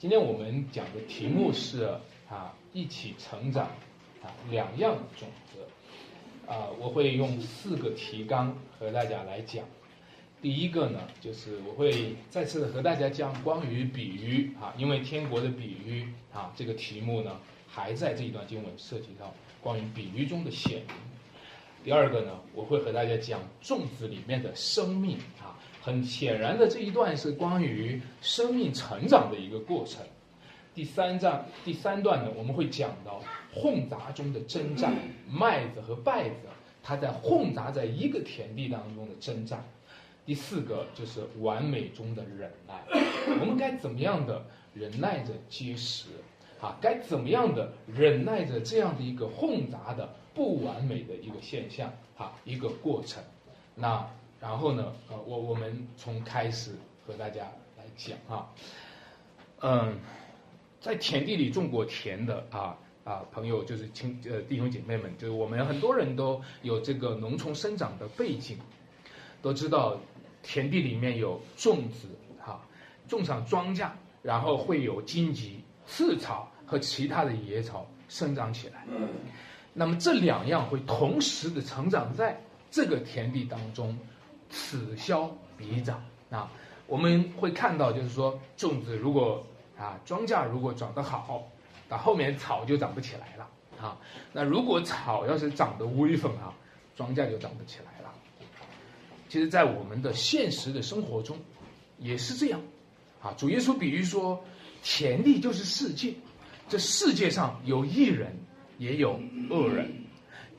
今天我们讲的题目是啊，一起成长啊，两样种子啊，我会用四个提纲和大家来讲。第一个呢，就是我会再次和大家讲关于比喻啊，因为天国的比喻啊，这个题目呢还在这一段经文涉及到关于比喻中的显明。第二个呢，我会和大家讲种子里面的生命啊。很显然的，这一段是关于生命成长的一个过程。第三章第三段呢，我们会讲到混杂中的征战，麦子和稗子，它在混杂在一个田地当中的征战。第四个就是完美中的忍耐，我们该怎么样的忍耐着结实？啊，该怎么样的忍耐着这样的一个混杂的不完美的一个现象？啊，一个过程。那。然后呢，呃，我我们从开始和大家来讲啊，嗯，在田地里种过田的啊啊朋友，就是亲呃弟兄姐妹们，就是我们很多人都有这个农村生长的背景，都知道田地里面有种植哈，种上庄稼，然后会有荆棘、刺草和其他的野草生长起来，那么这两样会同时的成长在这个田地当中。此消彼长啊，我们会看到，就是说，种子如果啊，庄稼如果长得好，那后面草就长不起来了啊。那如果草要是长得威风啊，庄稼就长不起来了。其实，在我们的现实的生活中，也是这样啊。主耶稣比喻说，田地就是世界，这世界上有一人，也有恶人，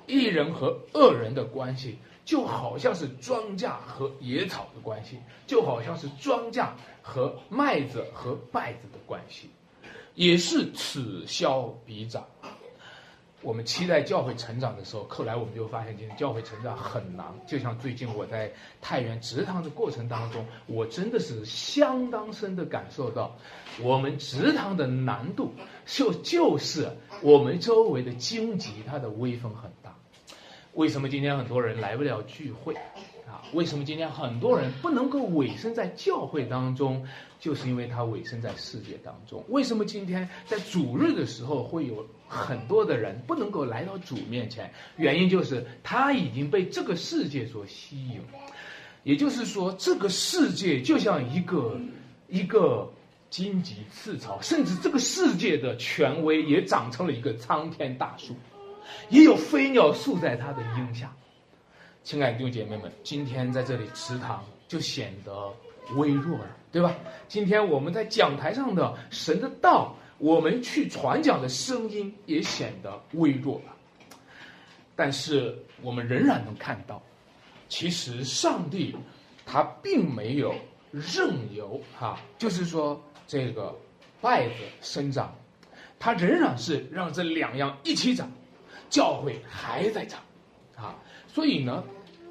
一人和恶人的关系。就好像是庄稼和野草的关系，就好像是庄稼和麦子和稗子的关系，也是此消彼长。我们期待教会成长的时候，后来我们就发现，今天教会成长很难。就像最近我在太原植堂的过程当中，我真的是相当深的感受到，我们植堂的难度，就就是我们周围的荆棘，它的威风很大。为什么今天很多人来不了聚会啊？为什么今天很多人不能够委身在教会当中？就是因为他委身在世界当中。为什么今天在主日的时候会有很多的人不能够来到主面前？原因就是他已经被这个世界所吸引。也就是说，这个世界就像一个一个荆棘刺草，甚至这个世界的权威也长成了一个苍天大树。也有飞鸟宿在它的荫下，亲爱的弟兄姐妹们，今天在这里祠堂就显得微弱了，对吧？今天我们在讲台上的神的道，我们去传讲的声音也显得微弱了。但是我们仍然能看到，其实上帝他并没有任由哈，就是说这个败子生长，他仍然是让这两样一起长。教会还在长，啊，所以呢，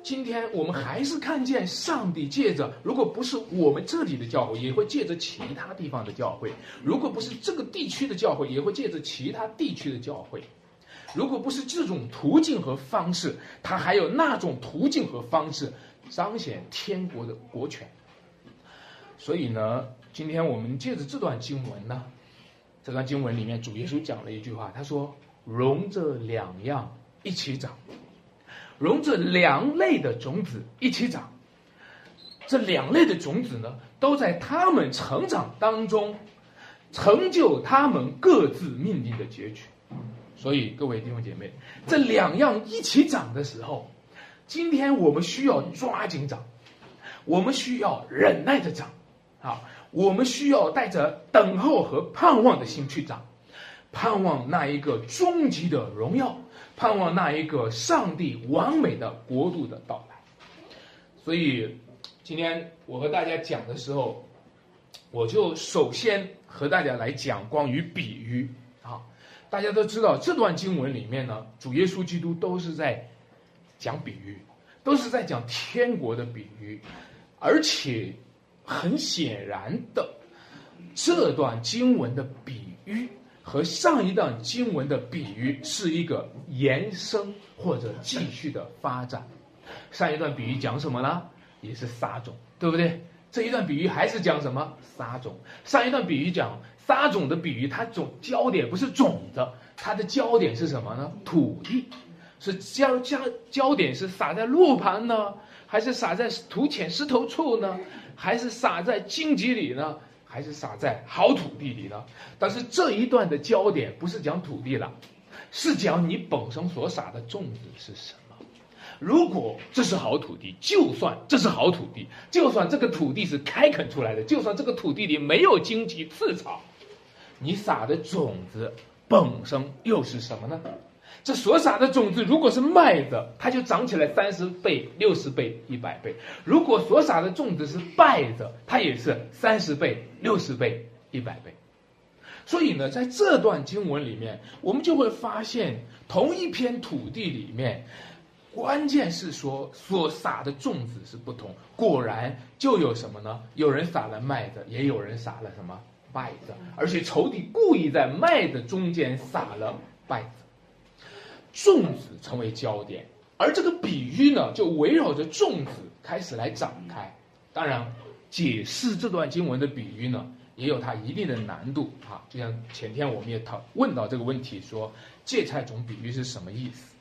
今天我们还是看见上帝借着，如果不是我们这里的教会，也会借着其他地方的教会；如果不是这个地区的教会，也会借着其他地区的教会；如果不是这种途径和方式，他还有那种途径和方式彰显天国的国权。所以呢，今天我们借着这段经文呢，这段经文里面主耶稣讲了一句话，他说。容这两样一起长，容这两类的种子一起长。这两类的种子呢，都在他们成长当中，成就他们各自命运的结局。所以，各位弟兄姐妹，这两样一起长的时候，今天我们需要抓紧长，我们需要忍耐着长，啊，我们需要带着等候和盼望的心去长。盼望那一个终极的荣耀，盼望那一个上帝完美的国度的到来。所以，今天我和大家讲的时候，我就首先和大家来讲关于比喻啊。大家都知道，这段经文里面呢，主耶稣基督都是在讲比喻，都是在讲天国的比喻，而且很显然的，这段经文的比喻。和上一段经文的比喻是一个延伸或者继续的发展。上一段比喻讲什么呢？也是撒种，对不对？这一段比喻还是讲什么？撒种。上一段比喻讲撒种的比喻，它种焦点不是种子，它的焦点是什么呢？土地，是焦焦焦点是撒在路旁呢，还是撒在土浅石头处呢，还是撒在荆棘里呢，还是撒在好土地里呢？但是这一段的焦点不是讲土地了，是讲你本身所撒的种子是什么。如果这是好土地，就算这是好土地，就算这个土地是开垦出来的，就算这个土地里没有荆棘刺草，你撒的种子本身又是什么呢？这所撒的种子如果是麦子，它就长起来三十倍、六十倍、一百倍；如果所撒的种子是稗子，它也是三十倍、六十倍、一百倍。所以呢，在这段经文里面，我们就会发现，同一片土地里面。关键是说所撒的种子是不同，果然就有什么呢？有人撒了麦子，也有人撒了什么稗子，而且仇敌故意在麦子中间撒了稗子，粽子成为焦点，而这个比喻呢，就围绕着粽子开始来展开。当然，解释这段经文的比喻呢，也有它一定的难度啊。就像前天我们也讨问到这个问题，说芥菜种比喻是什么意思？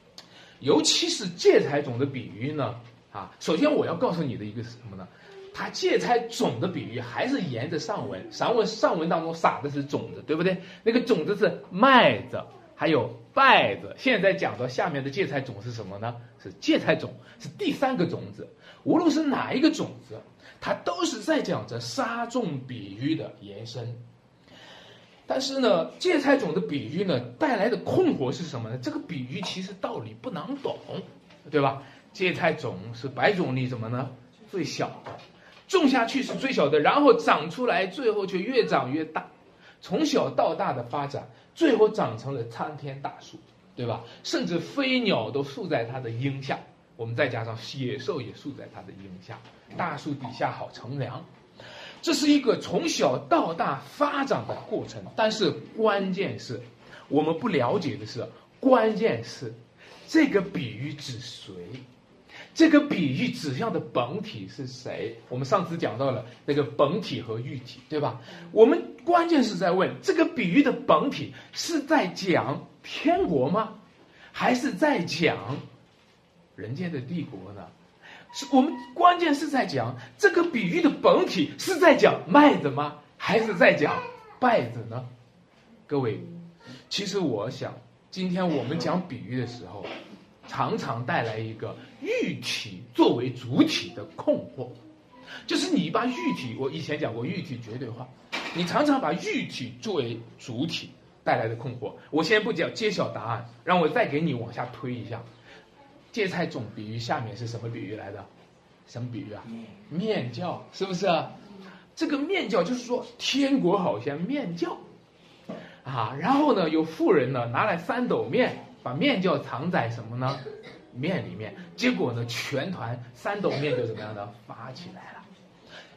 尤其是芥菜种的比喻呢，啊，首先我要告诉你的一个是什么呢？它芥菜种的比喻还是沿着上文，上文上文当中撒的是种子，对不对？那个种子是麦子，还有败子。现在讲到下面的芥菜种是什么呢？是芥菜种，是第三个种子。无论是哪一个种子，它都是在讲着杀种比喻的延伸。但是呢，芥菜种的比喻呢带来的困惑是什么呢？这个比喻其实道理不难懂，对吧？芥菜种是白种里怎么呢？最小的，种下去是最小的，然后长出来，最后却越长越大，从小到大的发展，最后长成了参天大树，对吧？甚至飞鸟都宿在它的荫下，我们再加上野兽也宿在它的荫下，大树底下好乘凉。这是一个从小到大发展的过程，但是关键是，我们不了解的是，关键是，这个比喻指谁？这个比喻指向的本体是谁？我们上次讲到了那个本体和喻体，对吧？我们关键是在问这个比喻的本体是在讲天国吗？还是在讲人间的帝国呢？是我们关键是在讲这个比喻的本体是在讲麦子吗？还是在讲稗子呢？各位，其实我想，今天我们讲比喻的时候，常常带来一个喻体作为主体的困惑，就是你把喻体，我以前讲过喻体绝对化，你常常把喻体作为主体带来的困惑。我先不讲揭晓答案，让我再给你往下推一下。芥菜种比喻下面是什么比喻来的？什么比喻啊？面教是不是啊？这个面教就是说天国好像面教啊，然后呢，有富人呢拿来三斗面，把面教藏在什么呢？面里面，结果呢，全团三斗面就怎么样呢？发起来了。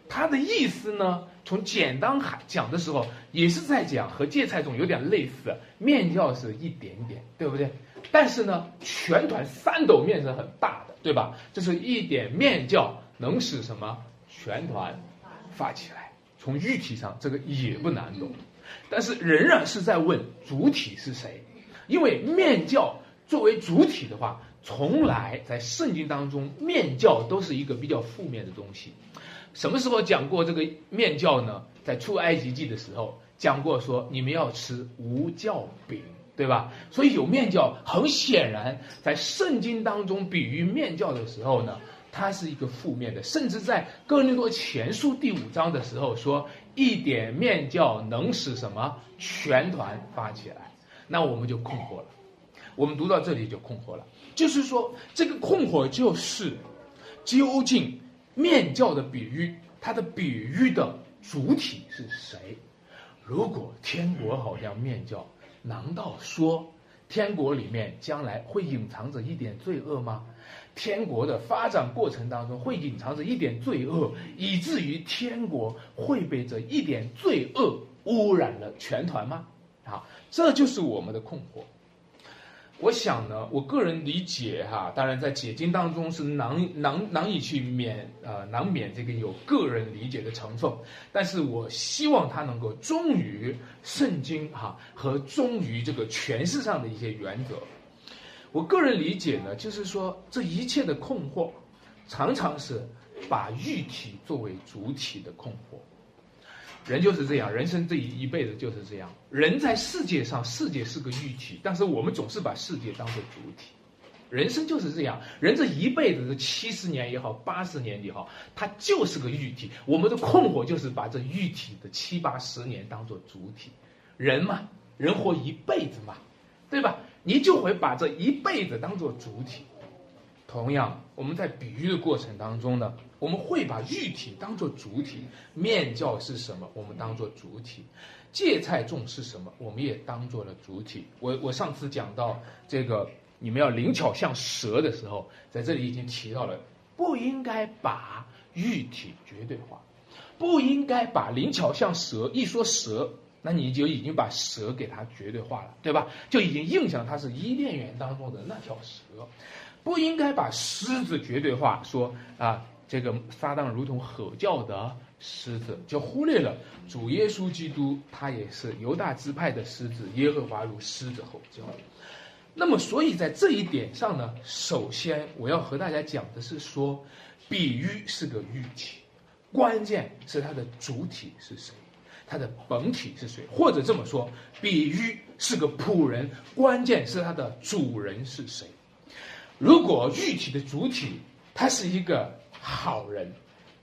他的意思呢，从简单喊讲的时候，也是在讲和芥菜种有点类似，面教是一点点，对不对？但是呢，全团三斗面是很大的，对吧？这是一点面教能使什么全团发起来？从喻体上，这个也不难懂，但是仍然是在问主体是谁？因为面教作为主体的话，从来在圣经当中，面教都是一个比较负面的东西。什么时候讲过这个面教呢？在出埃及记的时候讲过，说你们要吃无酵饼。对吧？所以有面教，很显然，在圣经当中比喻面教的时候呢，它是一个负面的。甚至在哥林多前书第五章的时候说，一点面教能使什么全团发起来？那我们就困惑了。我们读到这里就困惑了，就是说这个困惑就是，究竟面教的比喻，它的比喻的主体是谁？如果天国好像面教。难道说天国里面将来会隐藏着一点罪恶吗？天国的发展过程当中会隐藏着一点罪恶，以至于天国会被这一点罪恶污染了全团吗？好，这就是我们的困惑。我想呢，我个人理解哈，当然在解经当中是难难难以去免呃难免这个有个人理解的成分，但是我希望他能够忠于圣经哈和忠于这个诠释上的一些原则。我个人理解呢，就是说这一切的困惑，常常是把喻体作为主体的困惑。人就是这样，人生这一一辈子就是这样。人在世界上，世界是个喻体，但是我们总是把世界当做主体。人生就是这样，人这一辈子的七十年也好，八十年也好，它就是个喻体。我们的困惑就是把这喻体的七八十年当做主体。人嘛，人活一辈子嘛，对吧？你就会把这一辈子当做主体。同样，我们在比喻的过程当中呢，我们会把喻体当做主体。面教是什么？我们当做主体。芥菜种是什么？我们也当做了主体。我我上次讲到这个，你们要灵巧像蛇的时候，在这里已经提到了，不应该把喻体绝对化，不应该把灵巧像蛇。一说蛇，那你就已经把蛇给它绝对化了，对吧？就已经印象它是伊甸园当中的那条蛇。不应该把狮子绝对化，说啊，这个撒旦如同吼叫的狮子，就忽略了主耶稣基督，他也是犹大支派的狮子，耶和华如狮子吼叫。那么，所以在这一点上呢，首先我要和大家讲的是说，比喻是个喻体，关键是它的主体是谁，它的本体是谁，或者这么说，比喻是个仆人，关键是它的主人是谁。如果喻体的主体它是一个好人，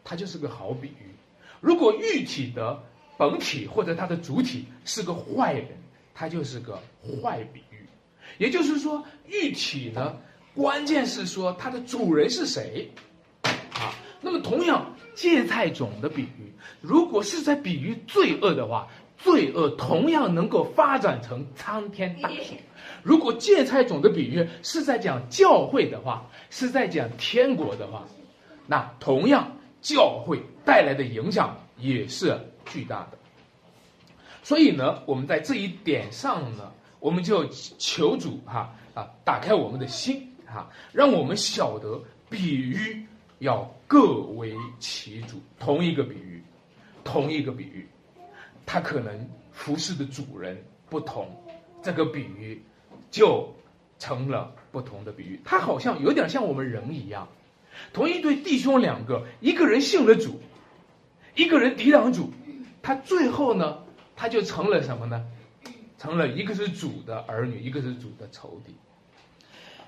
他就是个好比喻；如果喻体的本体或者它的主体是个坏人，他就是个坏比喻。也就是说，喻体呢，关键是说它的主人是谁啊？那么，同样芥菜种的比喻，如果是在比喻罪恶的话，罪恶同样能够发展成苍天大树。如果芥菜种的比喻是在讲教会的话，是在讲天国的话，那同样教会带来的影响也是巨大的。所以呢，我们在这一点上呢，我们就求主哈啊，打开我们的心哈，让我们晓得比喻要各为其主。同一个比喻，同一个比喻，它可能服侍的主人不同，这个比喻。就成了不同的比喻，它好像有点像我们人一样，同一对弟兄两个，一个人信了主，一个人抵挡主，他最后呢，他就成了什么呢？成了一个是主的儿女，一个是主的仇敌。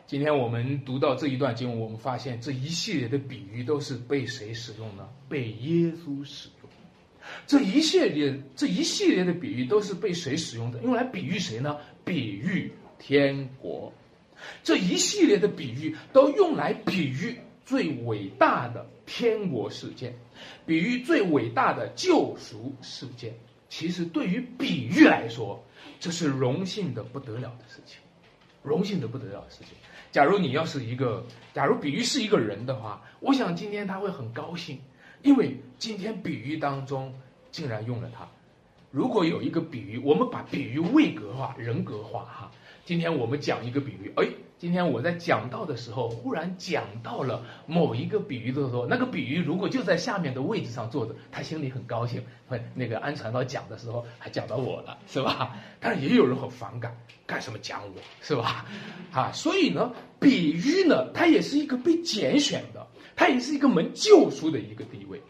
今天我们读到这一段经文，我们发现这一系列的比喻都是被谁使用呢？被耶稣使用。这一系列这一系列的比喻都是被谁使用的？用来比喻谁呢？比喻。天国，这一系列的比喻都用来比喻最伟大的天国事件，比喻最伟大的救赎事件。其实对于比喻来说，这是荣幸的不得了的事情，荣幸的不得了的事情。假如你要是一个，假如比喻是一个人的话，我想今天他会很高兴，因为今天比喻当中竟然用了他。如果有一个比喻，我们把比喻位格化、人格化，哈。今天我们讲一个比喻，哎，今天我在讲到的时候，忽然讲到了某一个比喻的时候，那个比喻如果就在下面的位置上坐着，他心里很高兴。会那个安传道讲的时候还讲到我了，是吧？但是也有人很反感，干什么讲我，是吧？啊，所以呢，比喻呢，它也是一个被拣选的，它也是一个门救赎的一个地位。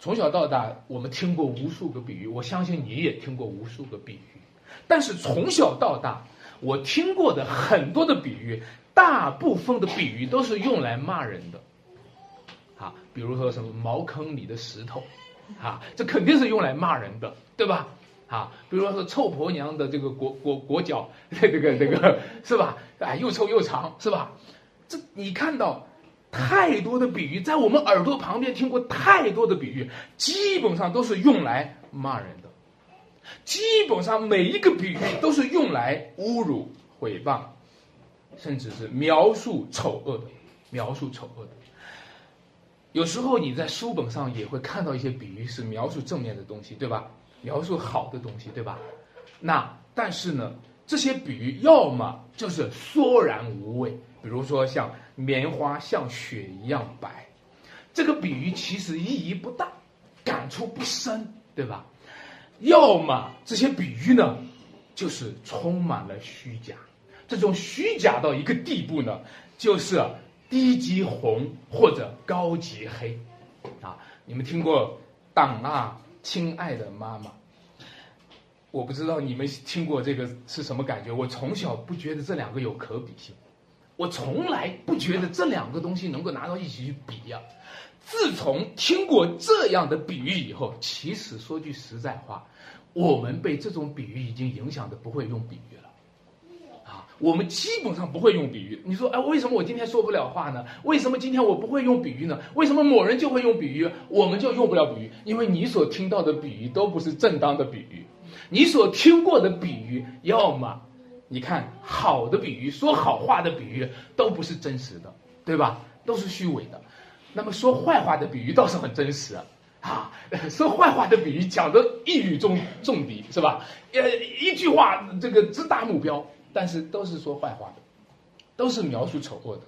从小到大，我们听过无数个比喻，我相信你也听过无数个比喻，但是从小到大。我听过的很多的比喻，大部分的比喻都是用来骂人的，啊，比如说什么茅坑里的石头，啊，这肯定是用来骂人的，对吧？啊，比如说臭婆娘的这个裹裹裹脚，这个这个是吧？哎，又臭又长，是吧？这你看到太多的比喻，在我们耳朵旁边听过太多的比喻，基本上都是用来骂人的。基本上每一个比喻都是用来侮辱、毁谤，甚至是描述丑恶的，描述丑恶的。有时候你在书本上也会看到一些比喻是描述正面的东西，对吧？描述好的东西，对吧？那但是呢，这些比喻要么就是索然无味，比如说像棉花像雪一样白，这个比喻其实意义不大，感触不深，对吧？要么这些比喻呢，就是充满了虚假，这种虚假到一个地步呢，就是低级红或者高级黑，啊，你们听过“党啊，亲爱的妈妈”？我不知道你们听过这个是什么感觉。我从小不觉得这两个有可比性，我从来不觉得这两个东西能够拿到一起去比呀。自从听过这样的比喻以后，其实说句实在话，我们被这种比喻已经影响的不会用比喻了，啊，我们基本上不会用比喻。你说，哎，为什么我今天说不了话呢？为什么今天我不会用比喻呢？为什么某人就会用比喻，我们就用不了比喻？因为你所听到的比喻都不是正当的比喻，你所听过的比喻，要么你看好的比喻，说好话的比喻都不是真实的，对吧？都是虚伪的。那么说坏话的比喻倒是很真实啊，啊 说坏话的比喻讲的一语中中的，是吧？呃，一句话这个直达目标，但是都是说坏话的，都是描述丑恶的。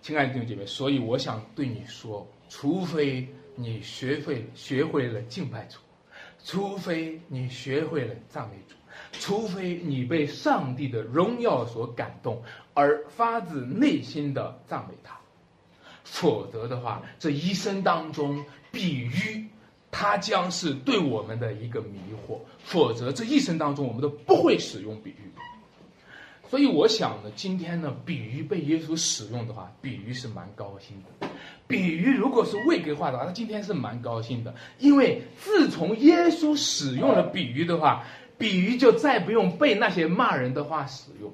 亲爱的弟兄姐妹，所以我想对你说，除非你学会学会了敬拜主，除非你学会了赞美主，除非你被上帝的荣耀所感动而发自内心的赞美他。否则的话，这一生当中，比喻，它将是对我们的一个迷惑。否则，这一生当中，我们都不会使用比喻。所以，我想呢，今天呢，比喻被耶稣使用的话，比喻是蛮高兴的。比喻如果是未格化的话，他今天是蛮高兴的，因为自从耶稣使用了比喻的话，比喻就再不用被那些骂人的话使用，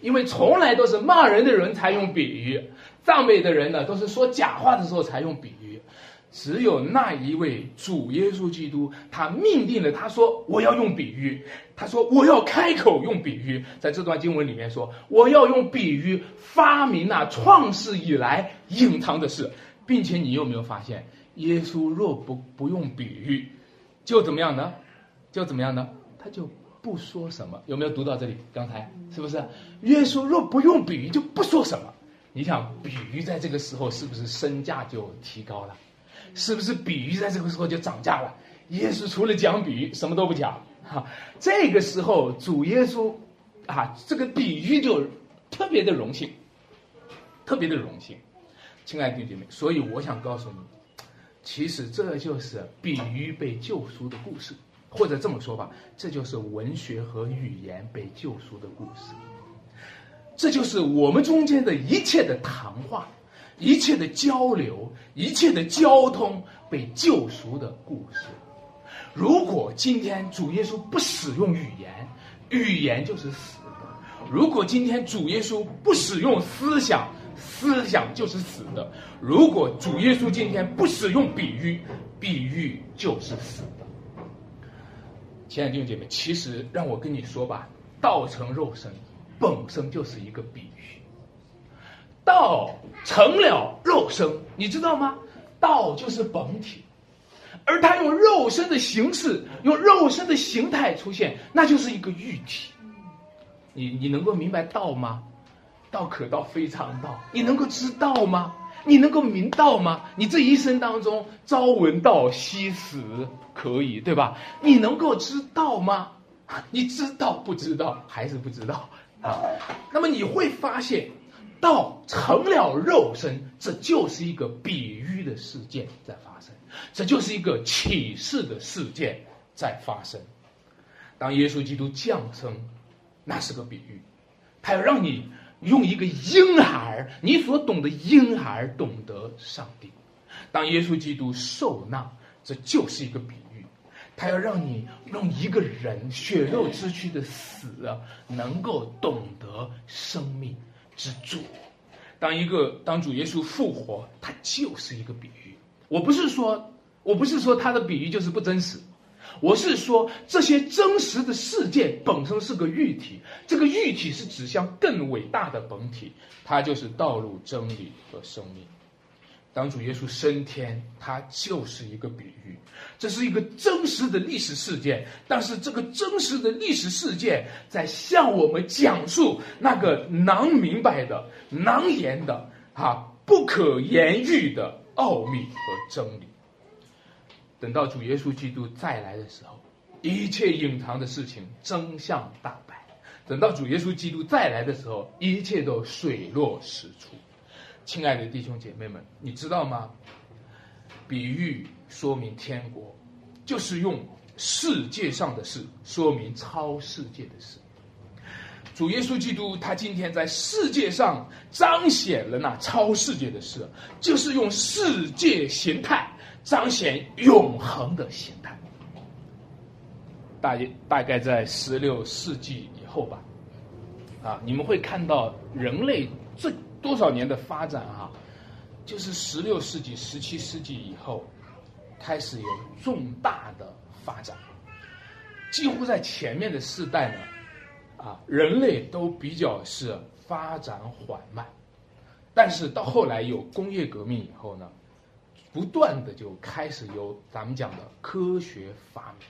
因为从来都是骂人的人才用比喻。赞美的人呢，都是说假话的时候才用比喻，只有那一位主耶稣基督，他命定了，他说我要用比喻，他说我要开口用比喻，在这段经文里面说，我要用比喻发明那创世以来隐藏的事，并且你有没有发现，耶稣若不不用比喻，就怎么样呢？就怎么样呢？他就不说什么。有没有读到这里？刚才是不是？耶稣若不用比喻，就不说什么。你想比喻在这个时候是不是身价就提高了？是不是比喻在这个时候就涨价了？耶稣除了讲比喻什么都不讲，哈，这个时候主耶稣，啊，这个比喻就特别的荣幸，特别的荣幸，亲爱的弟兄们，所以我想告诉你，其实这就是比喻被救赎的故事，或者这么说吧，这就是文学和语言被救赎的故事。这就是我们中间的一切的谈话，一切的交流，一切的交通被救赎的故事。如果今天主耶稣不使用语言，语言就是死的；如果今天主耶稣不使用思想，思想就是死的；如果主耶稣今天不使用比喻，比喻就是死的。亲爱的弟兄姐妹，其实让我跟你说吧，道成肉身。本身就是一个比喻，道成了肉身，你知道吗？道就是本体，而他用肉身的形式，用肉身的形态出现，那就是一个喻体。你你能够明白道吗？道可道非常道，你能够知道吗？你能够明道吗？你这一生当中朝闻道夕死，可以对吧？你能够知道吗？你知道不知道？还是不知道？啊，那么你会发现，道成了肉身，这就是一个比喻的事件在发生，这就是一个启示的事件在发生。当耶稣基督降生，那是个比喻，他要让你用一个婴孩，你所懂的婴孩懂得上帝。当耶稣基督受难，这就是一个比。他要让你用一个人血肉之躯的死，能够懂得生命之主。当一个当主耶稣复活，他就是一个比喻。我不是说，我不是说他的比喻就是不真实，我是说这些真实的事件本身是个喻体，这个喻体是指向更伟大的本体，它就是道路、真理和生命。当主耶稣升天，他就是一个比喻，这是一个真实的历史事件。但是这个真实的历史事件在向我们讲述那个难明白的、难言的、啊不可言喻的奥秘和真理。等到主耶稣基督再来的时候，一切隐藏的事情真相大白；等到主耶稣基督再来的时候，一切都水落石出。亲爱的弟兄姐妹们，你知道吗？比喻说明天国，就是用世界上的事说明超世界的事。主耶稣基督他今天在世界上彰显了那超世界的事，就是用世界形态彰显永恒的形态。大约大概在十六世纪以后吧，啊，你们会看到人类最。多少年的发展哈，就是十六世纪、十七世纪以后，开始有重大的发展。几乎在前面的世代呢，啊，人类都比较是发展缓慢。但是到后来有工业革命以后呢，不断的就开始有咱们讲的科学发明。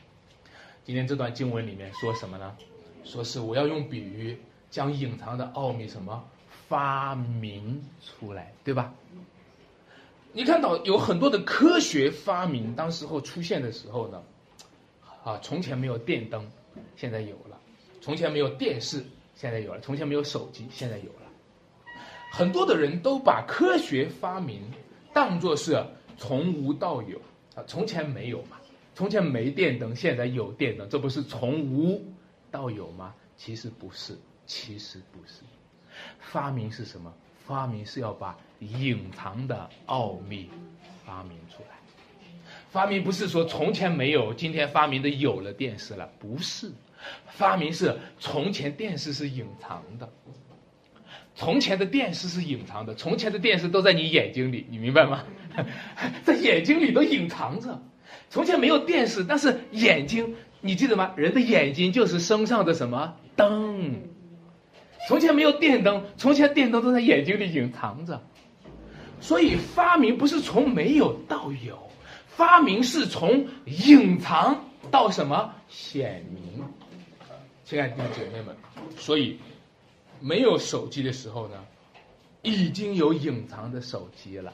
今天这段经文里面说什么呢？说是我要用比喻将隐藏的奥秘什么？发明出来，对吧？你看到有很多的科学发明，当时候出现的时候呢，啊，从前没有电灯，现在有了；从前没有电视，现在有了；从前没有手机，现在有了。很多的人都把科学发明当作是从无到有啊，从前没有嘛，从前没电灯，现在有电灯，这不是从无到有吗？其实不是，其实不是。发明是什么？发明是要把隐藏的奥秘发明出来。发明不是说从前没有，今天发明的有了电视了，不是。发明是从前电视是隐藏的，从前的电视是隐藏的，从前的电视都在你眼睛里，你明白吗？在眼睛里都隐藏着。从前没有电视，但是眼睛，你记得吗？人的眼睛就是身上的什么灯？从前没有电灯，从前电灯都在眼睛里隐藏着，所以发明不是从没有到有，发明是从隐藏到什么显明。亲爱的姐妹们，所以没有手机的时候呢，已经有隐藏的手机了；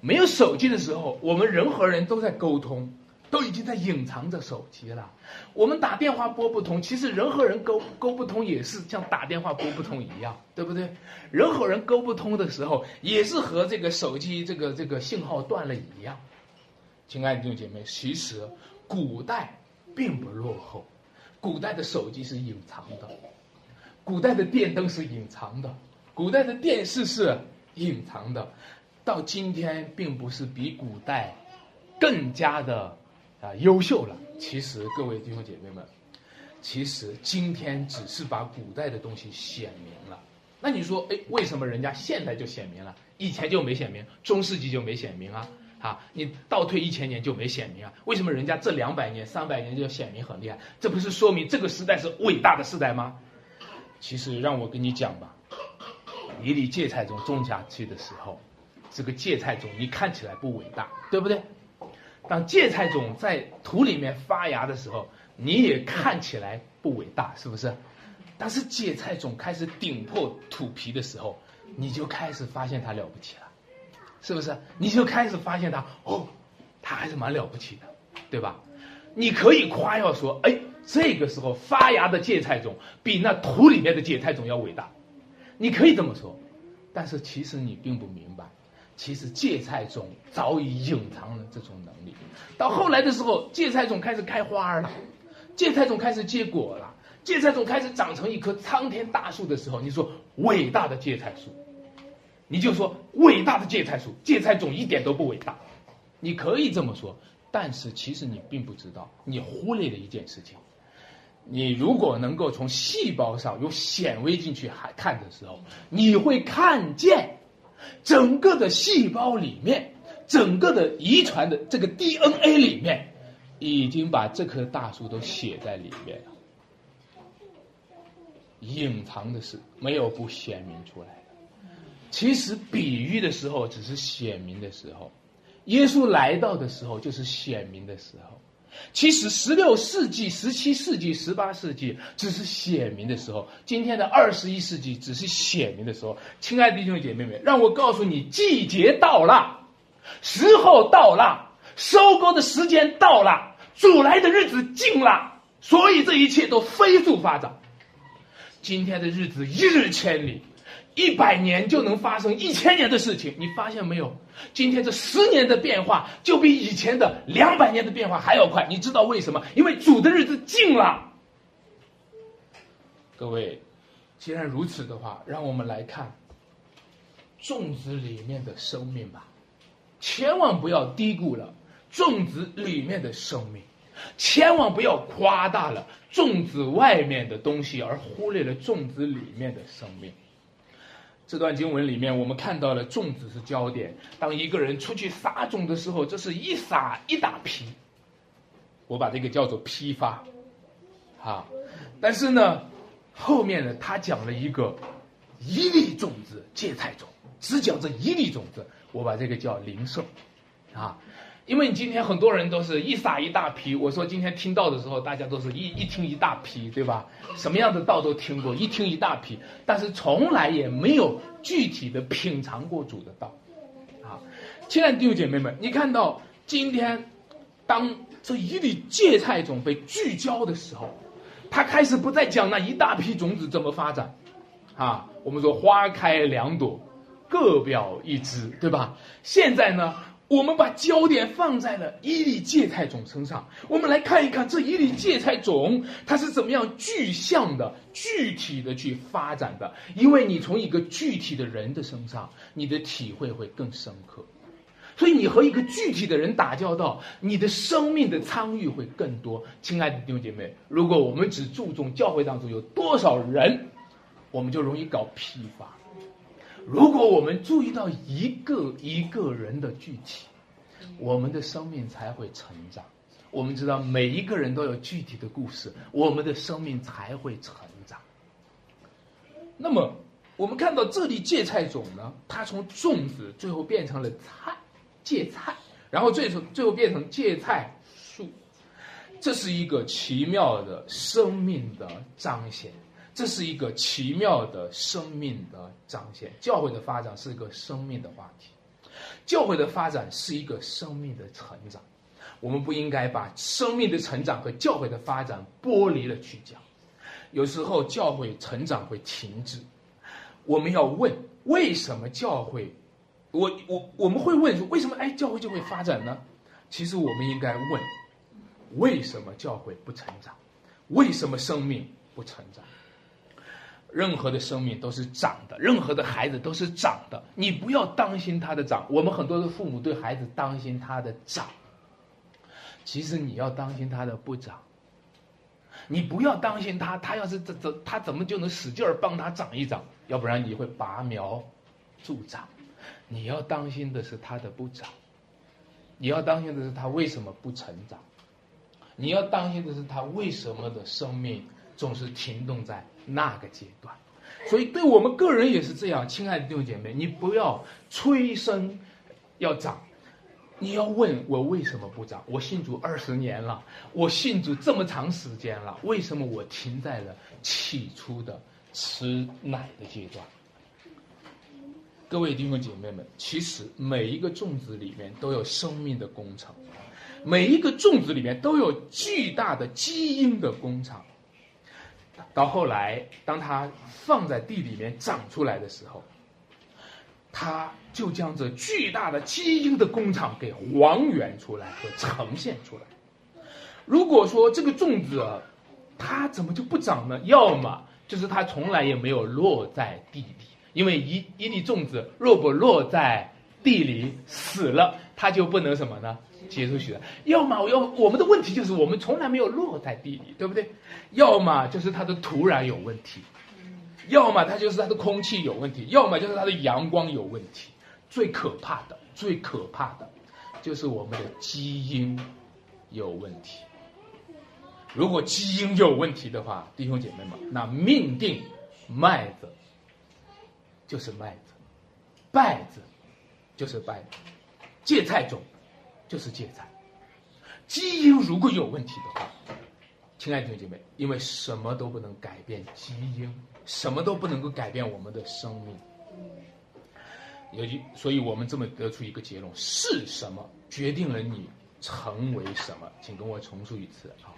没有手机的时候，我们人和人都在沟通。都已经在隐藏着手机了。我们打电话拨不通，其实人和人沟沟不通也是像打电话拨不通一样，对不对？人和人沟不通的时候，也是和这个手机这个这个信号断了一样。亲爱的弟兄姐妹，其实古代并不落后，古代的手机是隐藏的，古代的电灯是隐藏的，古代的电视是隐藏的，到今天并不是比古代更加的。啊，优秀了！其实各位弟兄姐妹们，其实今天只是把古代的东西显明了。那你说，哎，为什么人家现在就显明了，以前就没显明？中世纪就没显明啊？啊，你倒退一千年就没显明啊？为什么人家这两百年、三百年就显明很厉害？这不是说明这个时代是伟大的时代吗？其实让我跟你讲吧，你理芥菜种种下去的时候，这个芥菜种你看起来不伟大，对不对？当芥菜种在土里面发芽的时候，你也看起来不伟大，是不是？但是芥菜种开始顶破土皮的时候，你就开始发现它了不起了，是不是？你就开始发现它，哦，它还是蛮了不起的，对吧？你可以夸耀说，哎，这个时候发芽的芥菜种比那土里面的芥菜种要伟大，你可以这么说，但是其实你并不明白。其实芥菜种早已隐藏了这种能力，到后来的时候，芥菜种开始开花了，芥菜种开始结果了，芥菜种开始长成一棵苍天大树的时候，你说伟大的芥菜树，你就说伟大的芥菜树，芥菜种一点都不伟大，你可以这么说，但是其实你并不知道，你忽略了一件事情，你如果能够从细胞上用显微镜去看的时候，你会看见。整个的细胞里面，整个的遗传的这个 DNA 里面，已经把这棵大树都写在里面了。隐藏的是没有不显明出来的。其实比喻的时候只是显明的时候，耶稣来到的时候就是显明的时候。其实十六世纪、十七世纪、十八世纪只是显明的时候，今天的二十一世纪只是显明的时候。亲爱的弟兄姐妹们，让我告诉你，季节到了，时候到了，收割的时间到了，主来的日子近了，所以这一切都飞速发展。今天的日子一日千里。一百年就能发生一千年的事情，你发现没有？今天这十年的变化就比以前的两百年的变化还要快。你知道为什么？因为主的日子近了。各位，既然如此的话，让我们来看种子里面的生命吧。千万不要低估了种子里面的生命，千万不要夸大了种子外面的东西，而忽略了种子里面的生命。这段经文里面，我们看到了种子是焦点。当一个人出去撒种的时候，这是一撒一大批，我把这个叫做批发，啊。但是呢，后面呢，他讲了一个一粒种子芥菜种，只讲这一粒种子，我把这个叫零售，啊。因为你今天很多人都是一撒一大批，我说今天听到的时候，大家都是一一听一大批，对吧？什么样的道都听过，一听一大批，但是从来也没有具体的品尝过主的道，啊，亲爱的弟兄姐妹们，你看到今天，当这一粒芥菜种被聚焦的时候，他开始不再讲那一大批种子怎么发展，啊，我们说花开两朵，各表一枝，对吧？现在呢？我们把焦点放在了伊犁芥菜种身上，我们来看一看这一粒芥菜种它是怎么样具象的、具体的去发展的。因为你从一个具体的人的身上，你的体会会更深刻，所以你和一个具体的人打交道，你的生命的参与会更多。亲爱的弟兄姐妹，如果我们只注重教会当中有多少人，我们就容易搞批发。如果我们注意到一个一个人的具体，我们的生命才会成长。我们知道每一个人都有具体的故事，我们的生命才会成长。那么，我们看到这里芥菜种呢，它从种子最后变成了菜，芥菜，然后最后最后变成芥菜树，这是一个奇妙的生命的彰显。这是一个奇妙的生命的彰显。教会的发展是一个生命的话题，教会的发展是一个生命的成长。我们不应该把生命的成长和教会的发展剥离了去讲。有时候教会成长会停滞，我们要问为什么教会？我我我们会问为什么？哎，教会就会发展呢？其实我们应该问为什么教会不成长？为什么生命不成长？任何的生命都是长的，任何的孩子都是长的。你不要当心他的长。我们很多的父母对孩子当心他的长，其实你要当心他的不长。你不要当心他，他要是怎怎他怎么就能使劲儿帮他长一长？要不然你会拔苗助长。你要当心的是他的不长，你要当心的是他为什么不成长，你要当心的是他为什么的生命总是停顿在。那个阶段，所以对我们个人也是这样，亲爱的弟兄姐妹，你不要催生要长，你要问我为什么不长？我信主二十年了，我信主这么长时间了，为什么我停在了起初的吃奶的阶段？各位弟兄姐妹们，其实每一个种子里面都有生命的工程，每一个种子里面都有巨大的基因的工厂。到后来，当它放在地里面长出来的时候，它就将这巨大的基因的工厂给还原出来和呈现出来。如果说这个粽子，它怎么就不长呢？要么就是它从来也没有落在地里，因为一一粒粽子若不落在地里死了，它就不能什么呢？结出去的，要么要我们的问题就是我们从来没有落在地里，对不对？要么就是它的土壤有问题，要么它就是它的空气有问题，要么就是它的阳光有问题。最可怕的，最可怕的，就是我们的基因有问题。如果基因有问题的话，弟兄姐妹们，那命定麦子就是麦子，败子就是败子，芥菜种就是芥菜。基因如果有问题的话，亲爱的弟姐妹，因为什么都不能改变基因，什么都不能够改变我们的生命。尤其，所以我们这么得出一个结论：是什么决定了你成为什么？请跟我重述一次啊！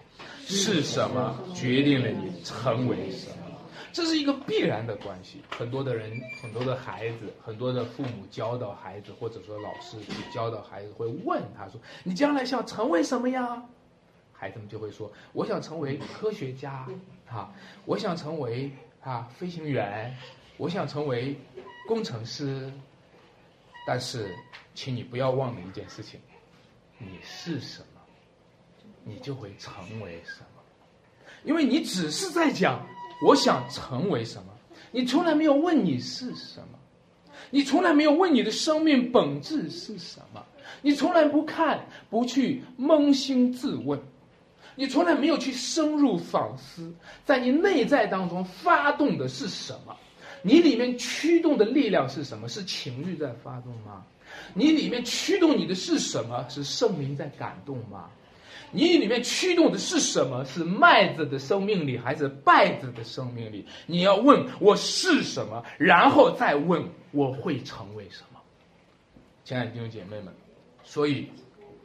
是什么决定了你成为什么？这是一个必然的关系。很多的人，很多的孩子，很多的父母教导孩子，或者说老师去教导孩子，会问他说：“你将来想成为什么呀？”孩子们就会说：“我想成为科学家，啊，我想成为啊飞行员，我想成为工程师。”但是，请你不要忘了一件事情：你是什么，你就会成为什么。因为你只是在讲我想成为什么，你从来没有问你是什么，你从来没有问你的生命本质是什么，你从来不看，不去扪心自问，你从来没有去深入反思，在你内在当中发动的是什么。你里面驱动的力量是什么？是情欲在发动吗？你里面驱动你的是什么？是圣灵在感动吗？你里面驱动的是什么？是麦子的生命力，还是稗子的生命力？你要问我是什么，然后再问我会成为什么。亲爱的弟兄姐妹们，所以，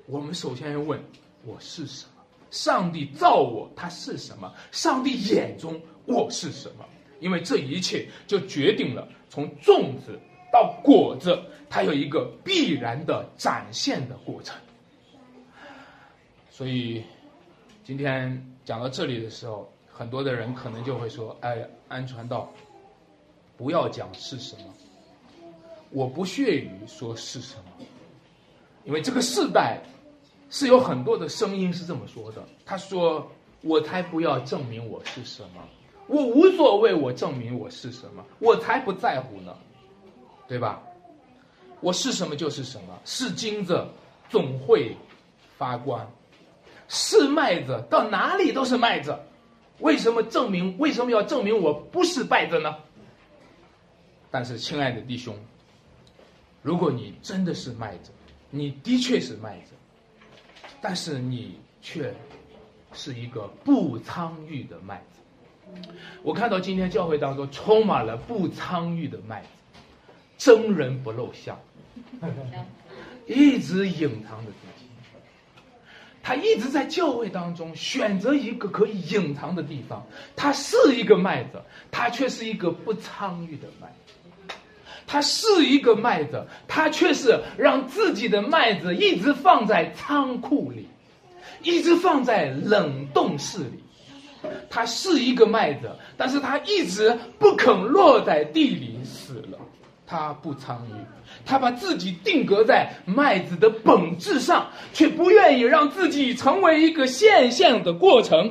我们首先要问我是什么？上帝造我，他是什么？上帝眼中我是什么？因为这一切就决定了从种子到果子，它有一个必然的展现的过程。所以，今天讲到这里的时候，很多的人可能就会说：“哎，安传道，不要讲是什么，我不屑于说是什么，因为这个世代是有很多的声音是这么说的。他说：我才不要证明我是什么。”我无所谓，我证明我是什么，我才不在乎呢，对吧？我是什么就是什么，是金子总会发光，是麦子到哪里都是麦子，为什么证明？为什么要证明我不是败子呢？但是，亲爱的弟兄，如果你真的是麦子，你的确是麦子，但是你却是一个不参与的麦子。我看到今天教会当中充满了不参与的麦子，真人不露相，一直隐藏着自己。他一直在教会当中选择一个可以隐藏的地方。他是一个麦子，他却是一个不参与的麦子。他是一个麦子，他却是让自己的麦子一直放在仓库里，一直放在冷冻室里。他是一个麦子，但是他一直不肯落在地里死了。他不参与，他把自己定格在麦子的本质上，却不愿意让自己成为一个现象的过程。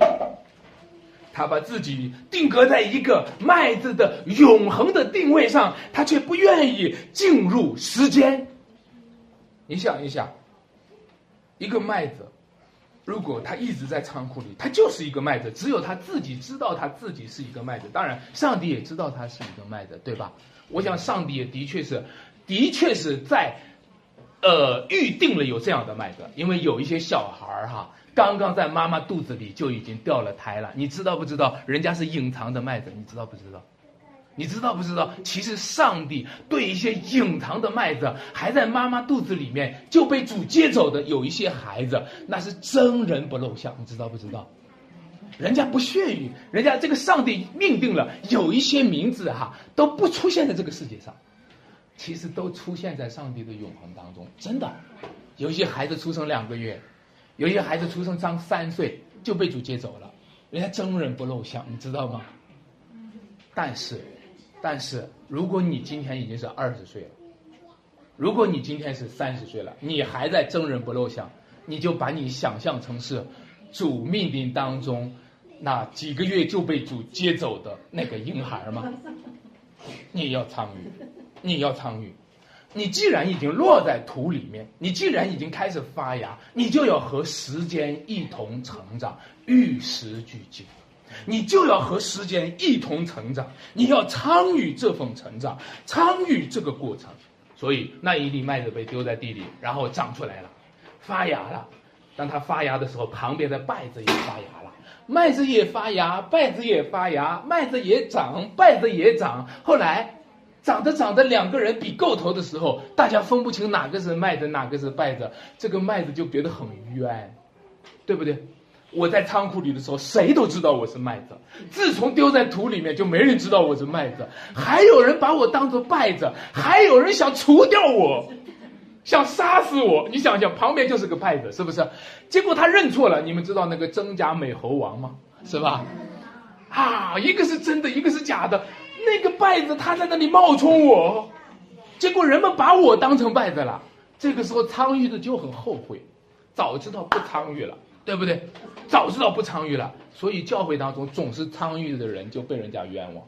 他把自己定格在一个麦子的永恒的定位上，他却不愿意进入时间。你想一想，一个麦子。如果他一直在仓库里，他就是一个麦子，只有他自己知道他自己是一个麦子。当然，上帝也知道他是一个麦子，对吧？我想，上帝也的确是，的确是在，呃，预定了有这样的麦子，因为有一些小孩儿哈，刚刚在妈妈肚子里就已经掉了胎了。你知道不知道？人家是隐藏的麦子，你知道不知道？你知道不知道？其实上帝对一些隐藏的麦子，还在妈妈肚子里面就被主接走的，有一些孩子，那是真人不露相，你知道不知道？人家不屑于，人家这个上帝命定了，有一些名字哈都不出现在这个世界上，其实都出现在上帝的永恒当中。真的，有些孩子出生两个月，有些孩子出生刚三岁就被主接走了，人家真人不露相，你知道吗？但是。但是，如果你今天已经是二十岁了，如果你今天是三十岁了，你还在真人不露相，你就把你想象成是主命令当中那几个月就被主接走的那个婴孩吗？你要参与，你要参与。你既然已经落在土里面，你既然已经开始发芽，你就要和时间一同成长，与时俱进。你就要和时间一同成长，你要参与这份成长，参与这个过程。所以那一粒麦子被丢在地里，然后长出来了，发芽了。当它发芽的时候，旁边的稗子也发芽了，麦子也发芽，稗子也发芽，麦子也长，稗子也长。后来，长着长着，两个人比够头的时候，大家分不清哪个是麦子，哪个是败子，这个麦子就觉得很冤，对不对？我在仓库里的时候，谁都知道我是麦子。自从丢在土里面，就没人知道我是麦子。还有人把我当做败子，还有人想除掉我。想杀死我，你想想，旁边就是个败子，是不是？结果他认错了。你们知道那个真假美猴王吗？是吧？啊，一个是真的，一个是假的。那个稗子他在那里冒充我，结果人们把我当成稗子了。这个时候参与的就很后悔，早知道不参与了，对不对？早知道不参与了，所以教会当中总是参与的人就被人家冤枉，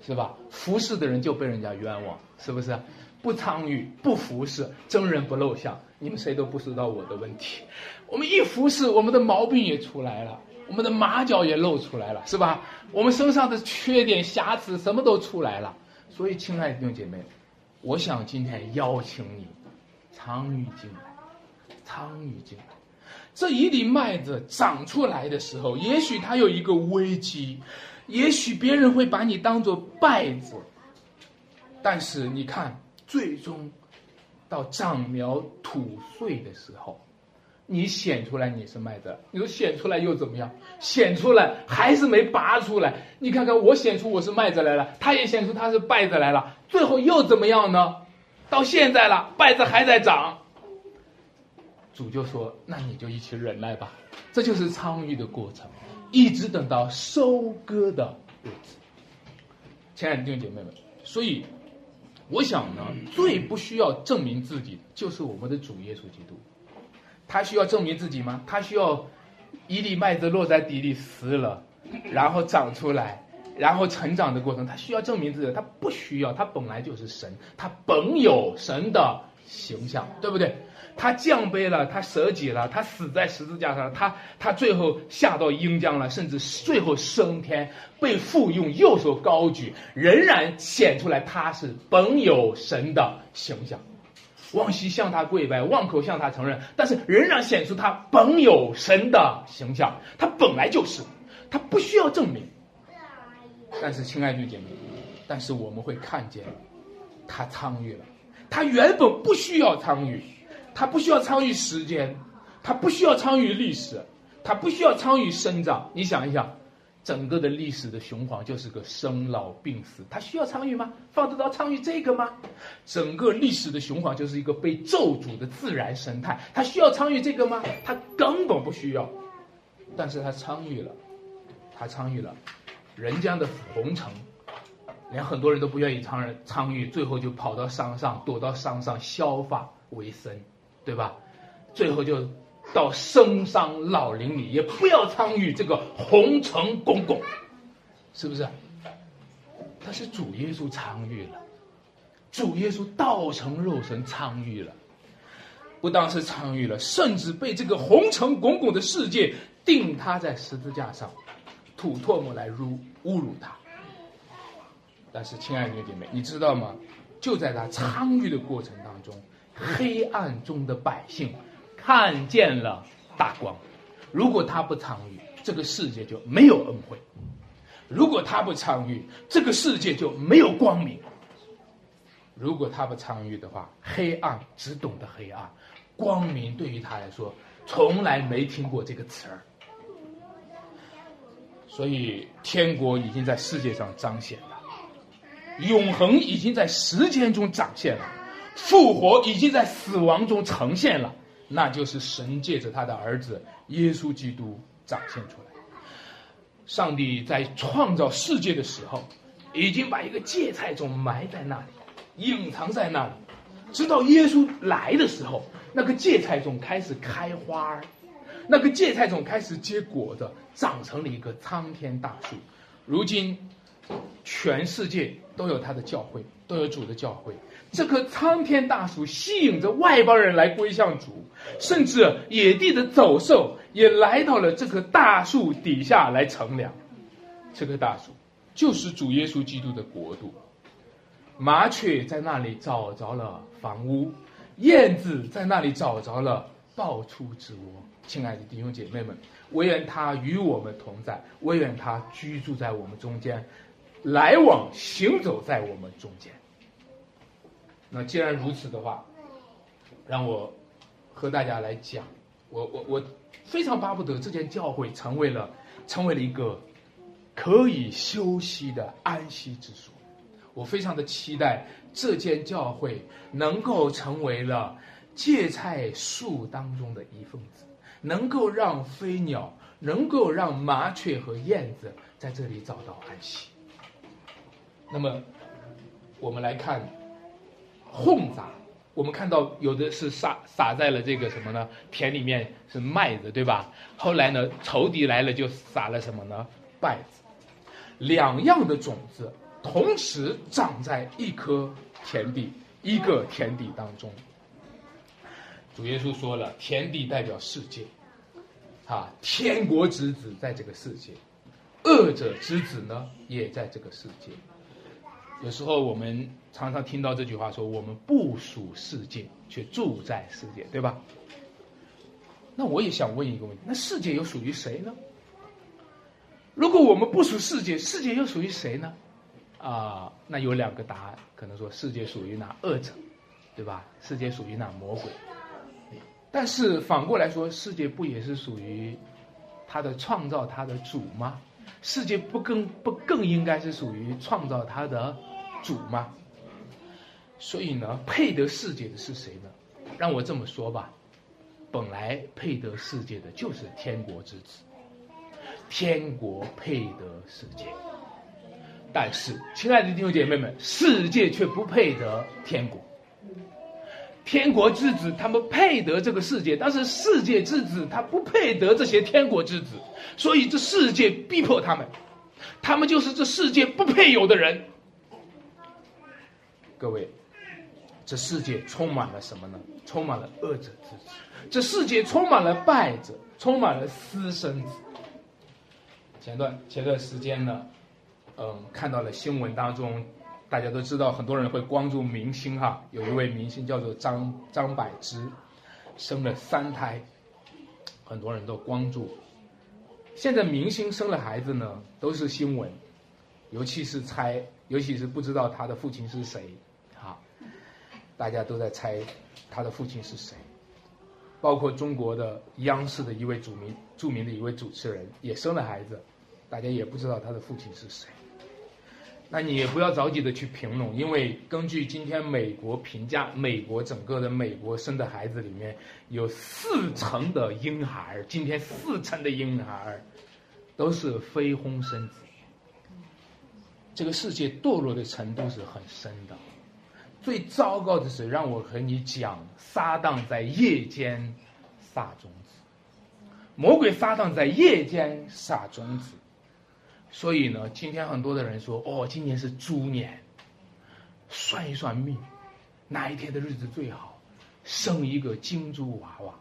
是吧？服侍的人就被人家冤枉，是不是？不参与，不服侍，真人不露相，你们谁都不知道我的问题。我们一服侍，我们的毛病也出来了，我们的马脚也露出来了，是吧？我们身上的缺点、瑕疵什么都出来了。所以，亲爱的弟兄姐妹，我想今天邀请你参与进来，参与进来。这一粒麦子长出来的时候，也许它有一个危机，也许别人会把你当做败子，但是你看。最终，到长苗吐穗的时候，你显出来你是麦子。你说显出来又怎么样？显出来还是没拔出来。你看看我显出我是麦子来了，他也显出他是稗子来了，最后又怎么样呢？到现在了，稗子还在长。主就说：“那你就一起忍耐吧。”这就是参与的过程，一直等到收割的日子。亲爱的弟兄姐妹们，所以。我想呢，最不需要证明自己的就是我们的主耶稣基督。他需要证明自己吗？他需要一粒麦子落在地里死了，然后长出来，然后成长的过程，他需要证明自己？他不需要，他本来就是神，他本有神的形象，对不对？他降卑了，他舍己了，他死在十字架上，他他最后下到阴江了，甚至最后升天，被父用右手高举，仍然显出来他是本有神的形象。往西向他跪拜，望口向他承认，但是仍然显出他本有神的形象，他本来就是，他不需要证明。但是亲爱的姐妹，但是我们会看见，他参与了，他原本不需要参与。他不需要参与时间，他不需要参与历史，他不需要参与生长。你想一想，整个的历史的循环就是个生老病死，他需要参与吗？放得到参与这个吗？整个历史的循环就是一个被咒诅的自然生态，他需要参与这个吗？他根本不需要，但是他参与了，他参与了，人间的红尘，连很多人都不愿意参参与，最后就跑到山上，躲到山上削发为生。对吧？最后就到深山老林里，也不要参与这个红尘滚滚，是不是？但是主耶稣参与了，主耶稣道成肉身参与了，不但是参与了，甚至被这个红尘滚滚的世界钉他在十字架上，吐唾沫来辱侮辱他。但是，亲爱的姐妹，你知道吗？就在他参与的过程当中。黑暗中的百姓看见了大光。如果他不参与，这个世界就没有恩惠；如果他不参与，这个世界就没有光明。如果他不参与的话，黑暗只懂得黑暗，光明对于他来说从来没听过这个词儿。所以，天国已经在世界上彰显了，永恒已经在时间中展现了。复活已经在死亡中呈现了，那就是神借着他的儿子耶稣基督展现出来。上帝在创造世界的时候，已经把一个芥菜种埋在那里，隐藏在那里，直到耶稣来的时候，那个芥菜种开始开花儿，那个芥菜种开始结果子，长成了一个苍天大树。如今，全世界都有他的教会，都有主的教会。这棵苍天大树吸引着外邦人来归向主，甚至野地的走兽也来到了这棵大树底下来乘凉。这棵大树就是主耶稣基督的国度。麻雀在那里找着了房屋，燕子在那里找着了抱出之窝。亲爱的弟兄姐妹们，唯愿他与我们同在，唯愿他居住在我们中间，来往行走在我们中间。那既然如此的话，让我和大家来讲，我我我非常巴不得这间教会成为了成为了一个可以休息的安息之所。我非常的期待这间教会能够成为了芥菜树当中的一份子，能够让飞鸟，能够让麻雀和燕子在这里找到安息。那么，我们来看混杂，我们看到有的是撒撒在了这个什么呢？田里面是麦子，对吧？后来呢，仇敌来了就撒了什么呢？稗子，两样的种子。同时长在一颗田地，一个田地当中。主耶稣说了，田地代表世界，啊，天国之子在这个世界，恶者之子呢也在这个世界。有时候我们常常听到这句话说：“我们不属世界，却住在世界”，对吧？那我也想问一个问题：那世界又属于谁呢？如果我们不属世界，世界又属于谁呢？啊，那有两个答案，可能说世界属于哪恶者，对吧？世界属于哪魔鬼？但是反过来说，世界不也是属于他的创造他的主吗？世界不更不更应该是属于创造它的主吗？所以呢，配得世界的是谁呢？让我这么说吧，本来配得世界的就是天国之子，天国配得世界。但是，亲爱的弟兄姐妹们，世界却不配得天国。天国之子他们配得这个世界，但是世界之子他不配得这些天国之子，所以这世界逼迫他们，他们就是这世界不配有的人。各位，这世界充满了什么呢？充满了恶者之子，这世界充满了败者，充满了私生子。前段前段时间呢？嗯，看到了新闻当中，大家都知道，很多人会关注明星哈。有一位明星叫做张张柏芝，生了三胎，很多人都关注。现在明星生了孩子呢，都是新闻，尤其是猜，尤其是不知道他的父亲是谁，啊，大家都在猜他的父亲是谁。包括中国的央视的一位著名著名的一位主持人也生了孩子，大家也不知道他的父亲是谁。那你也不要着急的去评论，因为根据今天美国评价，美国整个的美国生的孩子里面有四成的婴孩，今天四成的婴孩都是非婚生子。这个世界堕落的程度是很深的，最糟糕的是让我和你讲，撒旦在夜间撒种子，魔鬼撒旦在夜间撒种子。所以呢，今天很多的人说：“哦，今年是猪年，算一算命，哪一天的日子最好，生一个金猪娃娃。”，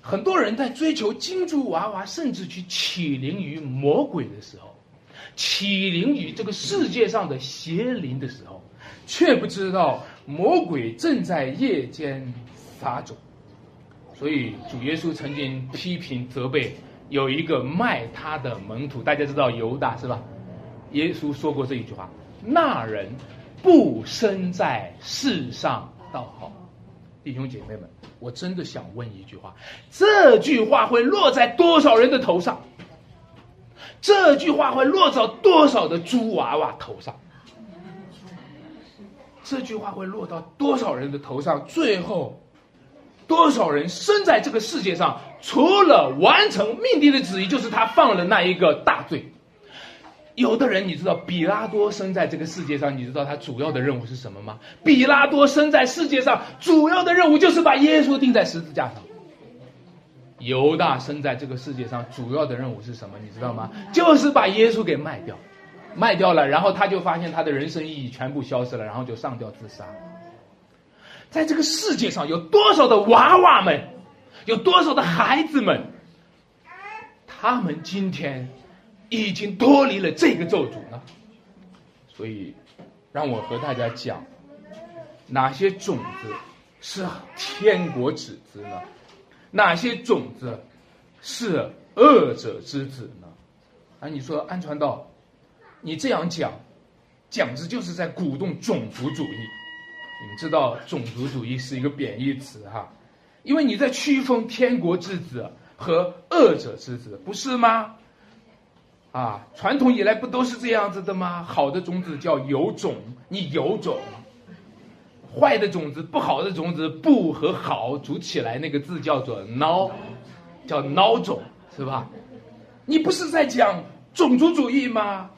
很多人在追求金猪娃娃，甚至去起灵于魔鬼的时候，起灵于这个世界上的邪灵的时候，却不知道魔鬼正在夜间撒种。所以主耶稣曾经批评责备。有一个卖他的门徒，大家知道犹大是吧？耶稣说过这一句话：“那人不生在世上，倒好。”弟兄姐妹们，我真的想问一句话：这句话会落在多少人的头上？这句话会落到多少的猪娃娃头上？这句话会落到多少人的头上？最后。多少人生在这个世界上，除了完成命定的旨意，就是他犯了那一个大罪。有的人，你知道，比拉多生在这个世界上，你知道他主要的任务是什么吗？比拉多生在世界上，主要的任务就是把耶稣钉在十字架上。犹大生在这个世界上，主要的任务是什么？你知道吗？就是把耶稣给卖掉，卖掉了，然后他就发现他的人生意义全部消失了，然后就上吊自杀。在这个世界上有多少的娃娃们，有多少的孩子们，他们今天已经脱离了这个咒诅呢？所以，让我和大家讲，哪些种子是天国之子呢？哪些种子是恶者之子呢？啊，你说安传道，你这样讲，讲的就是在鼓动种族主义。你们知道种族主义是一个贬义词哈，因为你在区分天国之子和恶者之子，不是吗？啊，传统以来不都是这样子的吗？好的种子叫有种，你有种；坏的种子，不好的种子，不和好组起来，那个字叫做孬，叫孬种，是吧？你不是在讲种族主义吗？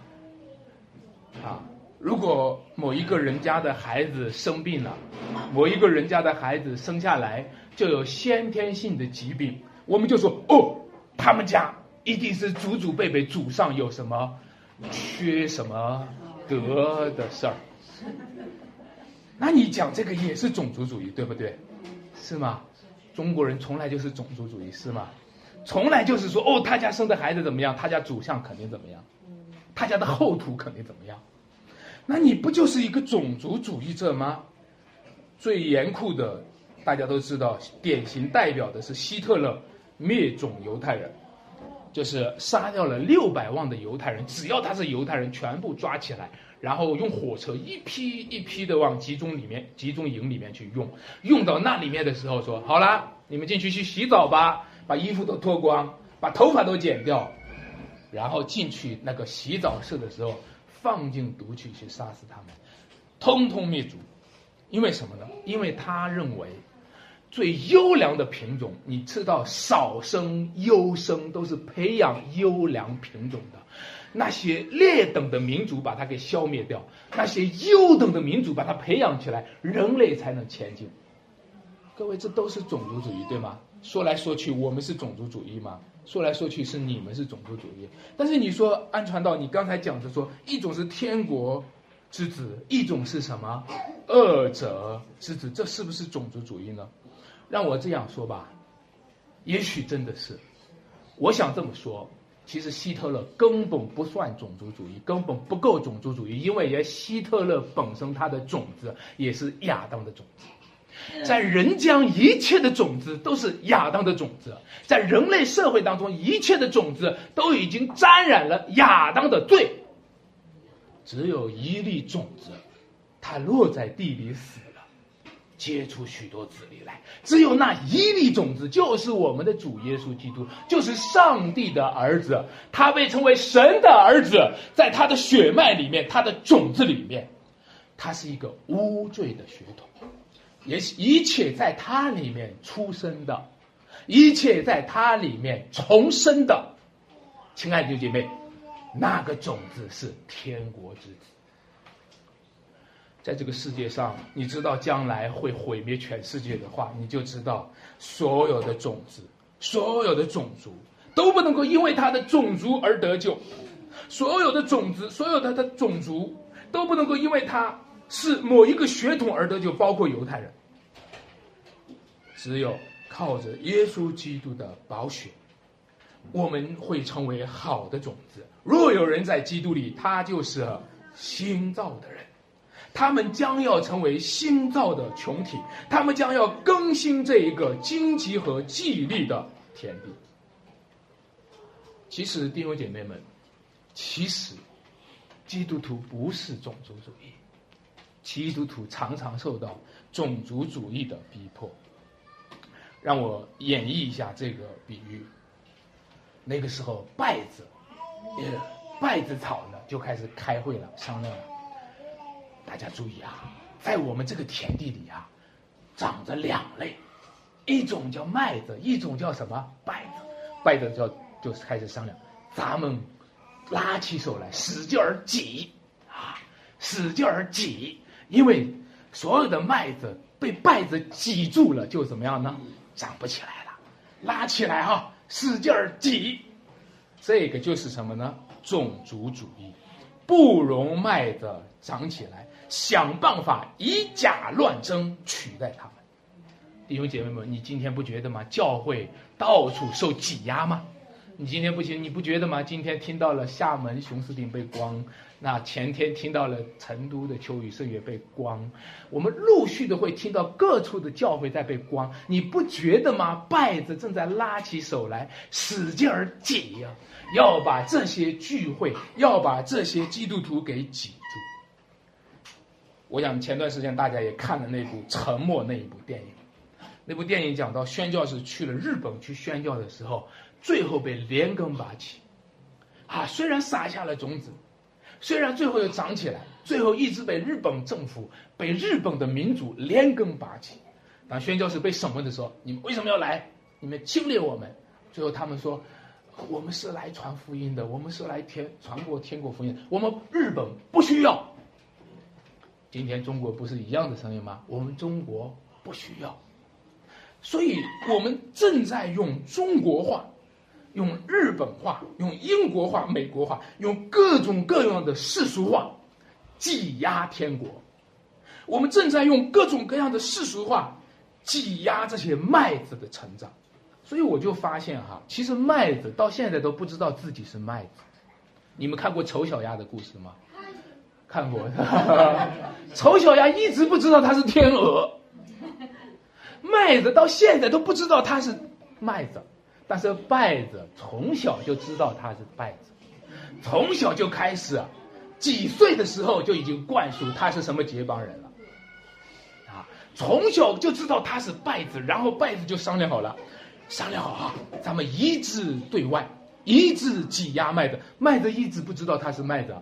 啊，如果某一个人家的孩子生病了，某一个人家的孩子生下来就有先天性的疾病，我们就说哦，他们家。一定是祖祖辈辈祖上有什么缺什么德的事儿，那你讲这个也是种族主义，对不对？是吗？中国人从来就是种族主义，是吗？从来就是说，哦，他家生的孩子怎么样，他家祖上肯定怎么样，他家的后土肯定怎么样，那你不就是一个种族主义者吗？最严酷的，大家都知道，典型代表的是希特勒灭种犹太人。就是杀掉了六百万的犹太人，只要他是犹太人，全部抓起来，然后用火车一批一批的往集中里面、集中营里面去用。用到那里面的时候，说好了，你们进去去洗澡吧，把衣服都脱光，把头发都剪掉，然后进去那个洗澡室的时候，放进毒气去杀死他们，通通灭族。因为什么呢？因为他认为。最优良的品种，你知道少生优生都是培养优良品种的。那些劣等的民族把它给消灭掉，那些优等的民族把它培养起来，人类才能前进。各位，这都是种族主义，对吗？说来说去，我们是种族主义吗？说来说去是你们是种族主义。但是你说安传道，你刚才讲的说，一种是天国之子，一种是什么恶者之子，这是不是种族主义呢？让我这样说吧，也许真的是，我想这么说。其实希特勒根本不算种族主义，根本不够种族主义，因为连希特勒本身他的种子也是亚当的种子，在人间一切的种子都是亚当的种子，在人类社会当中一切的种子都已经沾染了亚当的罪，只有一粒种子，它落在地里死了。结出许多子粒来，只有那一粒种子，就是我们的主耶稣基督，就是上帝的儿子，他被称为神的儿子，在他的血脉里面，他的种子里面，他是一个无罪的血统，也一切在他里面出生的，一切在他里面重生的，亲爱的姐妹，那个种子是天国之子。在这个世界上，你知道将来会毁灭全世界的话，你就知道所有的种子、所有的种族都不能够因为它的种族而得救，所有的种子、所有的的种族都不能够因为它是某一个血统而得就，包括犹太人。只有靠着耶稣基督的宝血，我们会成为好的种子。若有人在基督里，他就是新造的人。他们将要成为新造的群体，他们将要更新这一个荆棘和纪律的天地。其实弟兄姐妹们，其实基督徒不是种族主义，基督徒常常受到种族主义的逼迫。让我演绎一下这个比喻。那个时候，稗子，呃，稗子草呢就开始开会了，商量了。大家注意啊，在我们这个田地里啊，长着两类，一种叫麦子，一种叫什么稗子。稗子就就是开始商量，咱们拉起手来，使劲儿挤啊，使劲儿挤，因为所有的麦子被稗子挤住了，就怎么样呢？长不起来了。拉起来哈，使劲儿挤，这个就是什么呢？种族主义，不容麦子长起来。想办法以假乱真取代他们，弟兄姐妹们，你今天不觉得吗？教会到处受挤压吗？你今天不行，你不觉得吗？今天听到了厦门熊狮顶被光，那前天听到了成都的秋雨圣乐被光，我们陆续的会听到各处的教会在被光，你不觉得吗？拜子正在拉起手来，使劲儿挤呀，要把这些聚会，要把这些基督徒给挤住。我想前段时间大家也看了那部《沉默》那一部电影，那部电影讲到宣教士去了日本去宣教的时候。最后被连根拔起，啊，虽然撒下了种子，虽然最后又长起来，最后一直被日本政府、被日本的民主连根拔起。当宣教士被审问的时候，你们为什么要来？你们侵略我们。最后他们说，我们是来传福音的，我们是来天传播天国福音，我们日本不需要。今天中国不是一样的声音吗？我们中国不需要，所以我们正在用中国话。用日本话、用英国话、美国话、用各种各样的世俗话挤压天国，我们正在用各种各样的世俗话挤压这些麦子的成长，所以我就发现哈，其实麦子到现在都不知道自己是麦子。你们看过丑小鸭的故事吗？看过。丑小鸭一直不知道它是天鹅，麦子到现在都不知道它是麦子。但是拜子从小就知道他是拜子，从小就开始，几岁的时候就已经灌输他是什么接帮人了，啊，从小就知道他是拜子，然后拜子就商量好了，商量好啊，咱们一致对外，一致挤压麦子，麦子一直不知道他是麦子，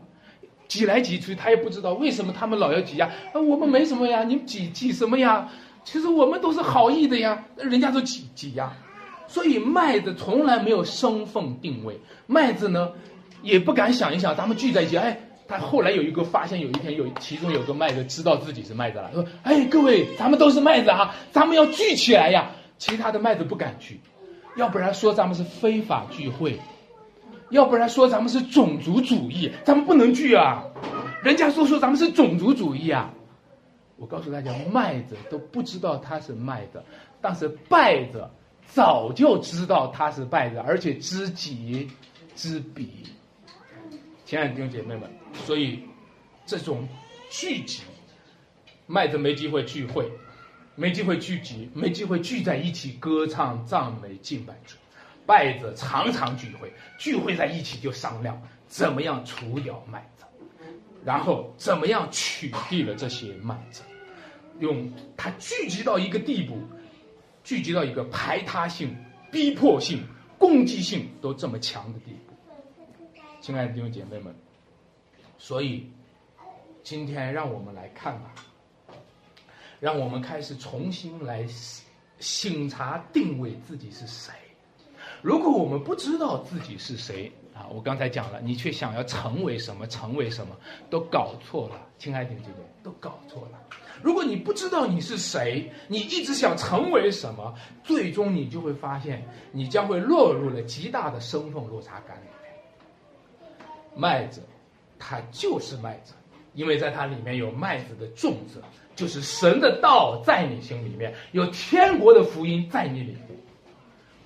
挤来挤去他也不知道为什么他们老要挤压，啊，我们没什么呀，你们挤挤什么呀？其实我们都是好意的呀，人家都挤挤压。所以麦子从来没有身份定位，麦子呢，也不敢想一想，咱们聚在一起。哎，他后来有一个发现，有一天有其中有个麦子知道自己是麦子了，说：“哎，各位，咱们都是麦子哈，咱们要聚起来呀。”其他的麦子不敢聚，要不然说咱们是非法聚会，要不然说咱们是种族主义，咱们不能聚啊。人家说说咱们是种族主义啊。我告诉大家，麦子都不知道他是麦子，但是败子。早就知道他是败者，而且知己知彼。亲爱的弟兄姐妹们，所以这种聚集，麦子没机会聚会，没机会聚集，没机会聚在一起歌唱赞美敬拜主。败子常常聚会，聚会在一起就商量怎么样除掉麦子，然后怎么样取缔了这些麦子，用它聚集到一个地步。聚集到一个排他性、逼迫性、攻击性都这么强的地步，亲爱的弟兄姐妹们，所以今天让我们来看吧，让我们开始重新来醒察定位自己是谁。如果我们不知道自己是谁啊，我刚才讲了，你却想要成为什么，成为什么，都搞错了，亲爱的弟兄姐妹，都搞错了。如果你不知道你是谁，你一直想成为什么，最终你就会发现，你将会落入了极大的身份落差感里面。麦子，它就是麦子，因为在它里面有麦子的种子，就是神的道在你心里面，有天国的福音在你里面。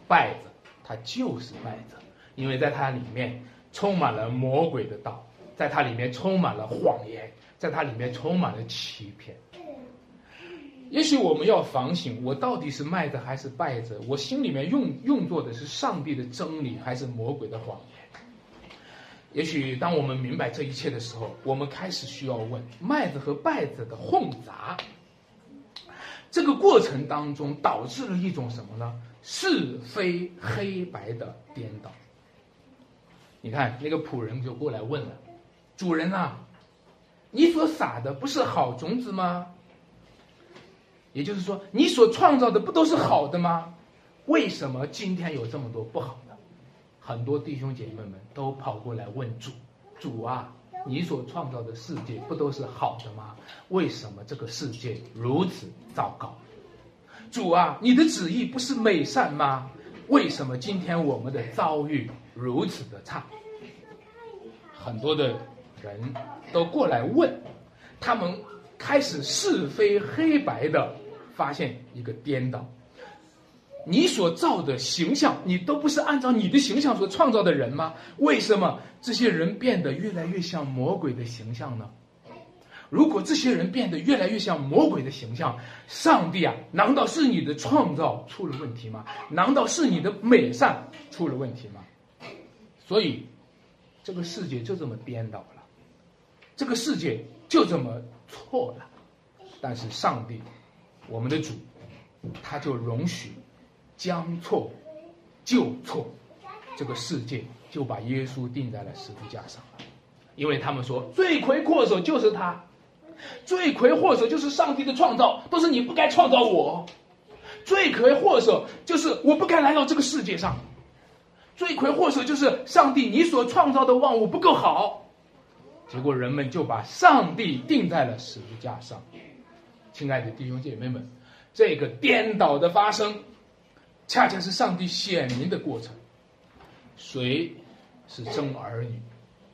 败子，它就是麦子，因为在它里面充满了魔鬼的道，在它里面充满了谎言，在它里面充满了欺骗。也许我们要反省：我到底是卖子还是败子？我心里面用用作的是上帝的真理，还是魔鬼的谎言？也许当我们明白这一切的时候，我们开始需要问：麦子和败子的混杂，这个过程当中导致了一种什么呢？是非黑白的颠倒。你看，那个仆人就过来问了：“主人呐，你所撒的不是好种子吗？”也就是说，你所创造的不都是好的吗？为什么今天有这么多不好的？很多弟兄姐妹们都跑过来问主：“主啊，你所创造的世界不都是好的吗？为什么这个世界如此糟糕？”主啊，你的旨意不是美善吗？为什么今天我们的遭遇如此的差？很多的人都过来问，他们开始是非黑白的。发现一个颠倒，你所造的形象，你都不是按照你的形象所创造的人吗？为什么这些人变得越来越像魔鬼的形象呢？如果这些人变得越来越像魔鬼的形象，上帝啊，难道是你的创造出了问题吗？难道是你的美善出了问题吗？所以，这个世界就这么颠倒了，这个世界就这么错了。但是上帝，我们的主，他就容许将错就错，这个世界就把耶稣钉在了十字架上了，因为他们说罪魁祸首就是他。罪魁祸首就是上帝的创造，都是你不该创造我。罪魁祸首就是我不该来到这个世界上。罪魁祸首就是上帝，你所创造的万物不够好。结果人们就把上帝钉在了十字架上。亲爱的弟兄姐妹们，这个颠倒的发生，恰恰是上帝显明的过程。谁是真儿女？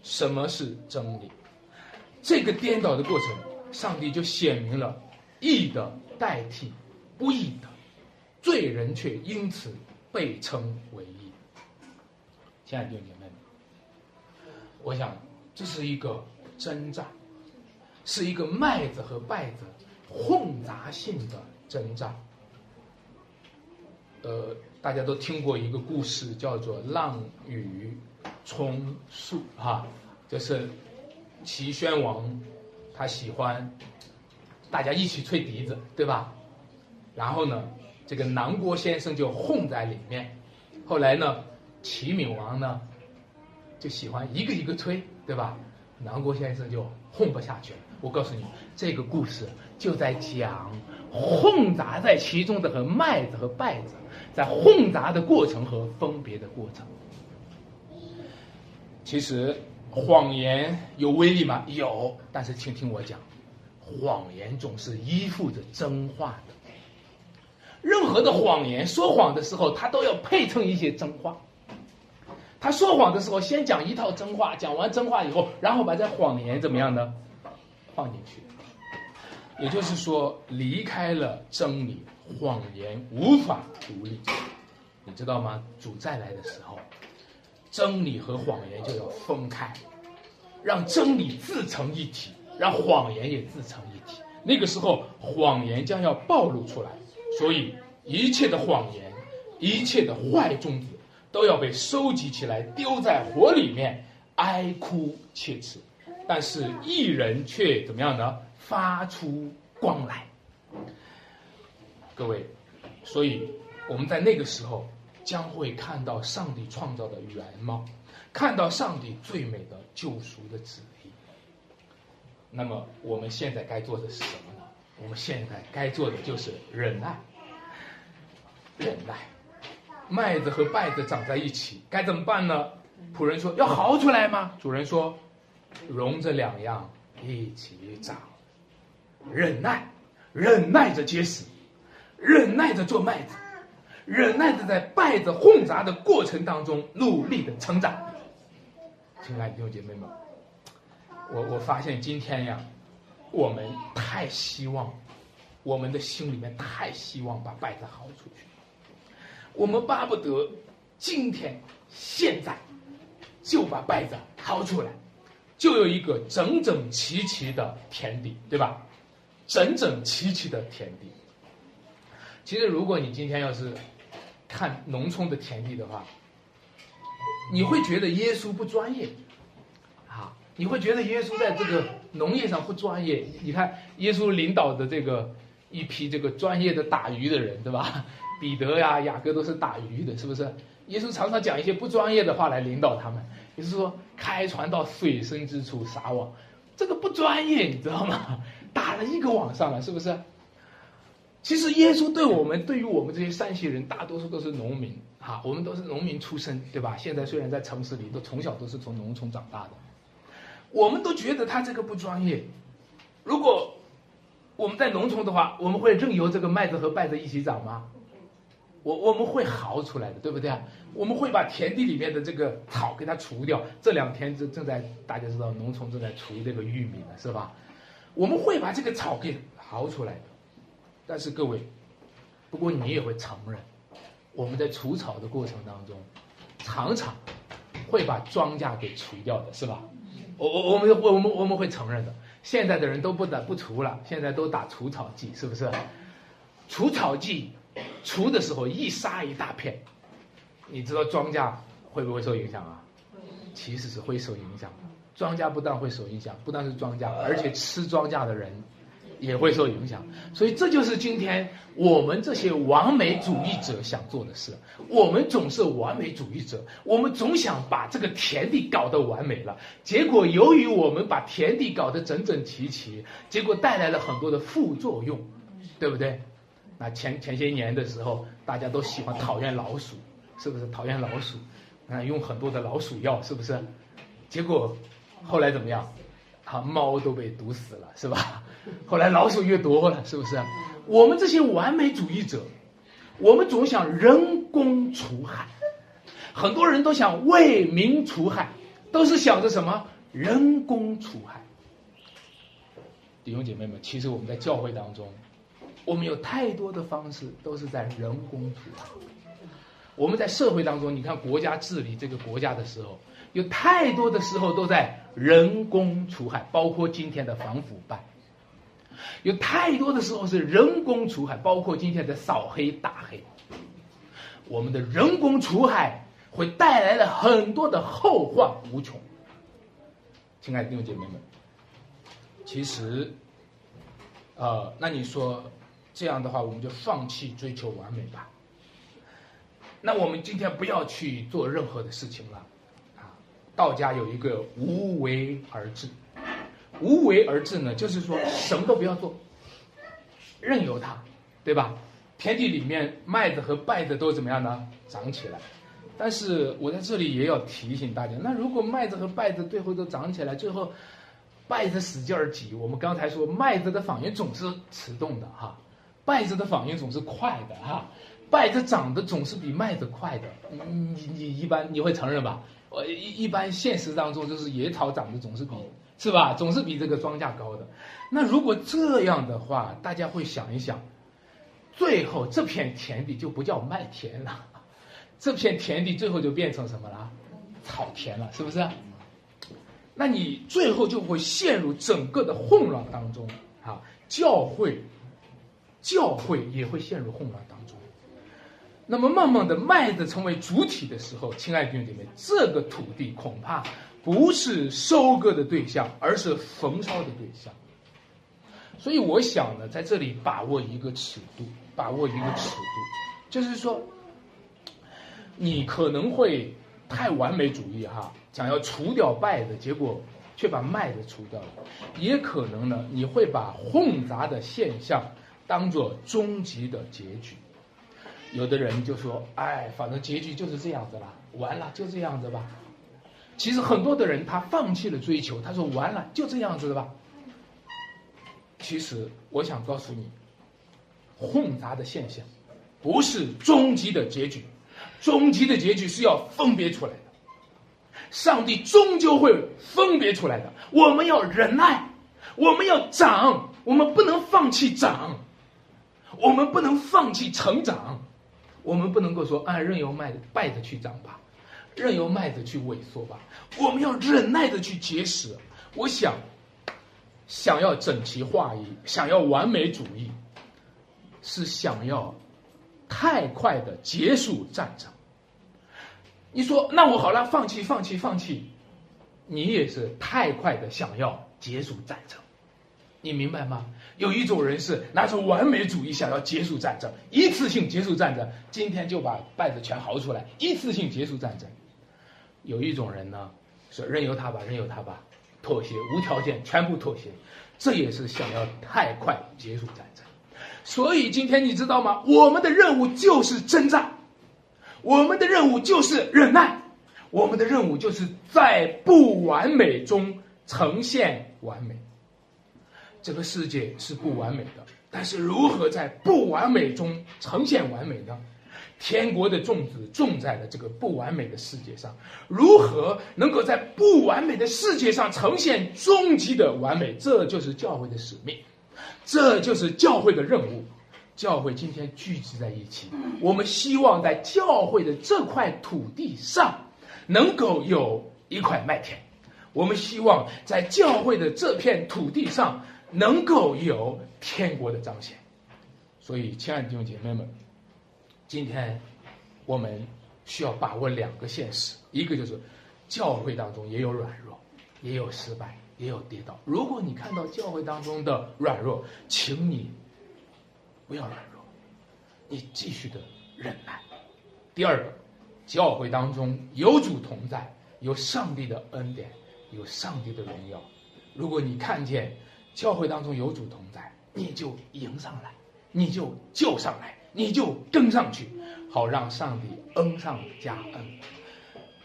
什么是真理？这个颠倒的过程。上帝就显明了义的代替不义的，罪人却因此被称为义。亲爱的弟兄姐妹们，我想这是一个征战，是一个麦子和稗子混杂性的征兆。呃，大家都听过一个故事，叫做“浪与葱树”哈，就是齐宣王。他喜欢大家一起吹笛子，对吧？然后呢，这个南郭先生就混在里面。后来呢，齐闵王呢就喜欢一个一个吹，对吧？南郭先生就混不下去了。我告诉你，这个故事就在讲混杂在其中的和麦子和稗子在混杂的过程和分别的过程。其实。谎言有威力吗？有，但是请听我讲，谎言总是依附着真话的。任何的谎言，说谎的时候，他都要配衬一些真话。他说谎的时候，先讲一套真话，讲完真话以后，然后把这谎言怎么样呢？放进去。也就是说，离开了真理，谎言无法独立。你知道吗？主再来的时候。真理和谎言就要分开，让真理自成一体，让谎言也自成一体。那个时候，谎言将要暴露出来，所以一切的谎言、一切的坏种子都要被收集起来，丢在火里面，哀哭切齿。但是艺人却怎么样呢？发出光来。各位，所以我们在那个时候。将会看到上帝创造的原貌，看到上帝最美的救赎的旨意。那么我们现在该做的是什么呢？我们现在该做的就是忍耐，忍耐。麦子和稗子长在一起，该怎么办呢？仆人说：“要嚎出来吗？”主人说：“容这两样一起长。忍耐，忍耐着结实，忍耐着做麦子。”忍耐着在败子混杂的过程当中努力的成长，亲爱的弟兄姐妹们，我我发现今天呀，我们太希望，我们的心里面太希望把败子薅出去，我们巴不得今天现在就把败子薅出来，就有一个整整齐齐的田地，对吧？整整齐齐的田地。其实如果你今天要是看农村的田地的话，你会觉得耶稣不专业，啊，你会觉得耶稣在这个农业上不专业。你看耶稣领导的这个一批这个专业的打鱼的人，对吧？彼得呀、雅各都是打鱼的，是不是？耶稣常常讲一些不专业的话来领导他们，也是说开船到水深之处撒网，这个不专业，你知道吗？打了一个网上了，是不是？其实耶稣对我们，对于我们这些山西人，大多数都是农民，哈，我们都是农民出身，对吧？现在虽然在城市里，都从小都是从农村长大的，我们都觉得他这个不专业。如果我们在农村的话，我们会任由这个麦子和稗子一起长吗？我我们会嚎出来的，对不对啊？我们会把田地里面的这个草给它除掉。这两天正正在大家知道，农村正在除这个玉米呢，是吧？我们会把这个草给刨出来的。但是各位，不过你也会承认，我们在除草的过程当中，常常会把庄稼给除掉的，是吧？我我我们我们我们会承认的。现在的人都不打不除了，现在都打除草剂，是不是？除草剂除的时候一杀一大片，你知道庄稼会不会受影响啊？其实是会受影响的。庄稼不但会受影响，不但是庄稼，而且吃庄稼的人也会受影响。所以这就是今天我们这些完美主义者想做的事。我们总是完美主义者，我们总想把这个田地搞得完美了。结果由于我们把田地搞得整整齐齐，结果带来了很多的副作用，对不对？那前前些年的时候，大家都喜欢讨厌老鼠，是不是？讨厌老鼠，啊，用很多的老鼠药，是不是？结果。后来怎么样？啊，猫都被毒死了，是吧？后来老鼠越多了，是不是？我们这些完美主义者，我们总想人工除害，很多人都想为民除害，都是想着什么人工除害。弟兄姐妹们，其实我们在教会当中，我们有太多的方式都是在人工除害。我们在社会当中，你看国家治理这个国家的时候。有太多的时候都在人工除害，包括今天的反腐败；有太多的时候是人工除害，包括今天的扫黑打黑。我们的人工除害会带来了很多的后患无穷。亲爱的弟兄姐妹们，其实，呃，那你说这样的话，我们就放弃追求完美吧？那我们今天不要去做任何的事情了。道家有一个无为而治，无为而治呢，就是说什么都不要做，任由它，对吧？田地里面麦子和稗子都怎么样呢？长起来。但是我在这里也要提醒大家，那如果麦子和稗子最后都长起来，最后稗子使劲儿挤，我们刚才说麦子的反应总是迟钝的哈，稗子的反应总是快的哈，稗子长得总是比麦子快的，你你你一般你会承认吧？呃，一一般现实当中就是野草长得总是比是吧，总是比这个庄稼高的。那如果这样的话，大家会想一想，最后这片田地就不叫麦田了，这片田地最后就变成什么了？草田了，是不是？那你最后就会陷入整个的混乱当中啊！教会，教会也会陷入混乱当中。那么，慢慢的麦子成为主体的时候，亲爱的弟兄姐妹，这个土地恐怕不是收割的对象，而是焚烧的对象。所以，我想呢，在这里把握一个尺度，把握一个尺度，就是说，你可能会太完美主义哈，想要除掉败的结果，却把麦子除掉了；也可能呢，你会把混杂的现象当做终极的结局。有的人就说：“哎，反正结局就是这样子了，完了就这样子吧。”其实很多的人他放弃了追求，他说：“完了就这样子吧。”其实我想告诉你，混杂的现象不是终极的结局，终极的结局是要分别出来的。上帝终究会分别出来的。我们要忍耐，我们要长，我们不能放弃长，我们不能放弃成长。我们不能够说啊，任由麦败着去长吧，任由麦子去萎缩吧。我们要忍耐的去结实。我想，想要整齐划一，想要完美主义，是想要太快的结束战争。你说，那我好了，放弃，放弃，放弃。你也是太快的想要结束战争，你明白吗？有一种人是拿出完美主义，想要结束战争，一次性结束战争，今天就把败子全薅出来，一次性结束战争。有一种人呢，是任由他吧，任由他吧，妥协，无条件，全部妥协，这也是想要太快结束战争。所以今天你知道吗？我们的任务就是征战，我们的任务就是忍耐，我们的任务就是在不完美中呈现完美。这个世界是不完美的，但是如何在不完美中呈现完美呢？天国的种子种在了这个不完美的世界上，如何能够在不完美的世界上呈现终极的完美？这就是教会的使命，这就是教会的任务。教会今天聚集在一起，我们希望在教会的这块土地上，能够有一块麦田。我们希望在教会的这片土地上，能够有天国的彰显。所以，亲爱的弟兄姐妹们，今天我们需要把握两个现实：一个就是教会当中也有软弱，也有失败，也有跌倒。如果你看到教会当中的软弱，请你。不要软弱，你继续的忍耐。第二个，教会当中有主同在，有上帝的恩典，有上帝的荣耀。如果你看见教会当中有主同在，你就迎上来，你就救上来，你就跟上去，好让上帝恩上加恩。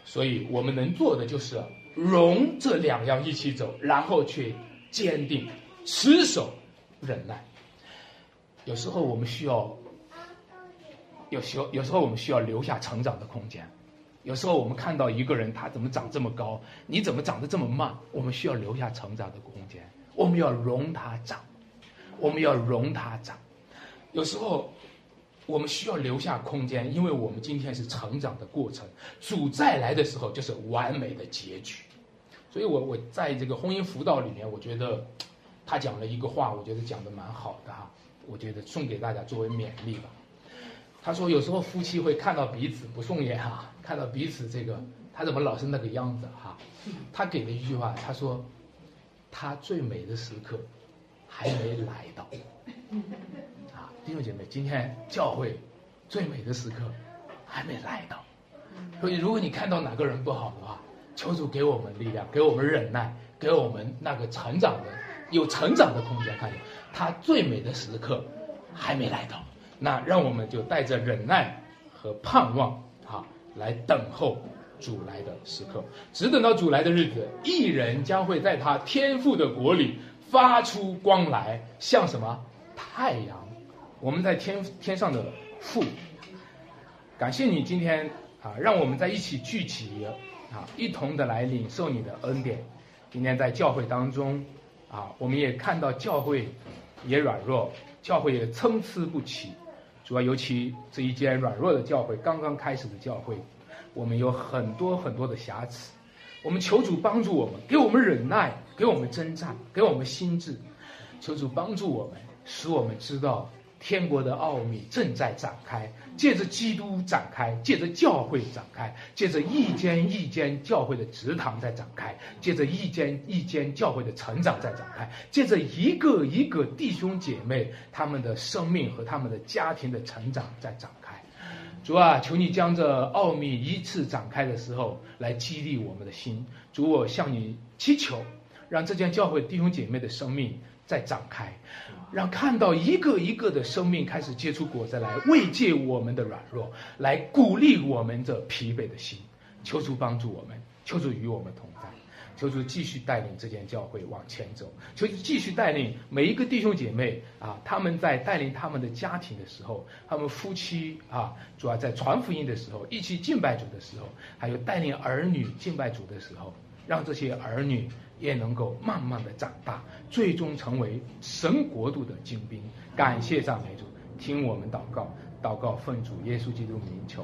所以我们能做的就是容这两样一起走，然后去坚定持守忍耐。有时候我们需要，有时候有时候我们需要留下成长的空间。有时候我们看到一个人他怎么长这么高，你怎么长得这么慢？我们需要留下成长的空间，我们要容他长，我们要容他长。有时候我们需要留下空间，因为我们今天是成长的过程，主再来的时候就是完美的结局。所以我我在这个婚姻辅导里面，我觉得他讲了一个话，我觉得讲的蛮好的哈。我觉得送给大家作为勉励吧。他说，有时候夫妻会看到彼此不顺眼哈，看到彼此这个他怎么老是那个样子哈。他给了一句话，他说，他最美的时刻还没来到。啊，弟兄姐妹，今天教会最美的时刻还没来到。所以，如果你看到哪个人不好的话，求主给我们力量，给我们忍耐，给我们那个成长的有成长的空间，看见。他最美的时刻还没来到，那让我们就带着忍耐和盼望啊，来等候主来的时刻。只等到主来的日子，一人将会在他天赋的国里发出光来，像什么太阳？我们在天天上的父，感谢你今天啊，让我们在一起聚集啊，一同的来领受你的恩典。今天在教会当中。啊，我们也看到教会也软弱，教会也参差不齐。主要尤其这一间软弱的教会，刚刚开始的教会，我们有很多很多的瑕疵。我们求主帮助我们，给我们忍耐，给我们征战，给我们心智。求主帮助我们，使我们知道。天国的奥秘正在展开，借着基督展开，借着教会展开，借着一间一间教会的职堂在展开，借着一间一间教会的成长在展开，借着一个一个弟兄姐妹他们的生命和他们的家庭的成长在展。主啊，求你将这奥秘依次展开的时候来激励我们的心。主，我向你祈求，让这间教会弟兄姐妹的生命再展开。让看到一个一个的生命开始结出果子来，慰藉我们的软弱，来鼓励我们这疲惫的心。求主帮助我们，求主与我们同在，求主继续带领这间教会往前走，求主继续带领每一个弟兄姐妹啊，他们在带领他们的家庭的时候，他们夫妻啊，主要在传福音的时候，一起敬拜主的时候，还有带领儿女敬拜主的时候，让这些儿女。也能够慢慢的长大，最终成为神国度的精兵。感谢赞美主，听我们祷告，祷告奉主耶稣基督名求。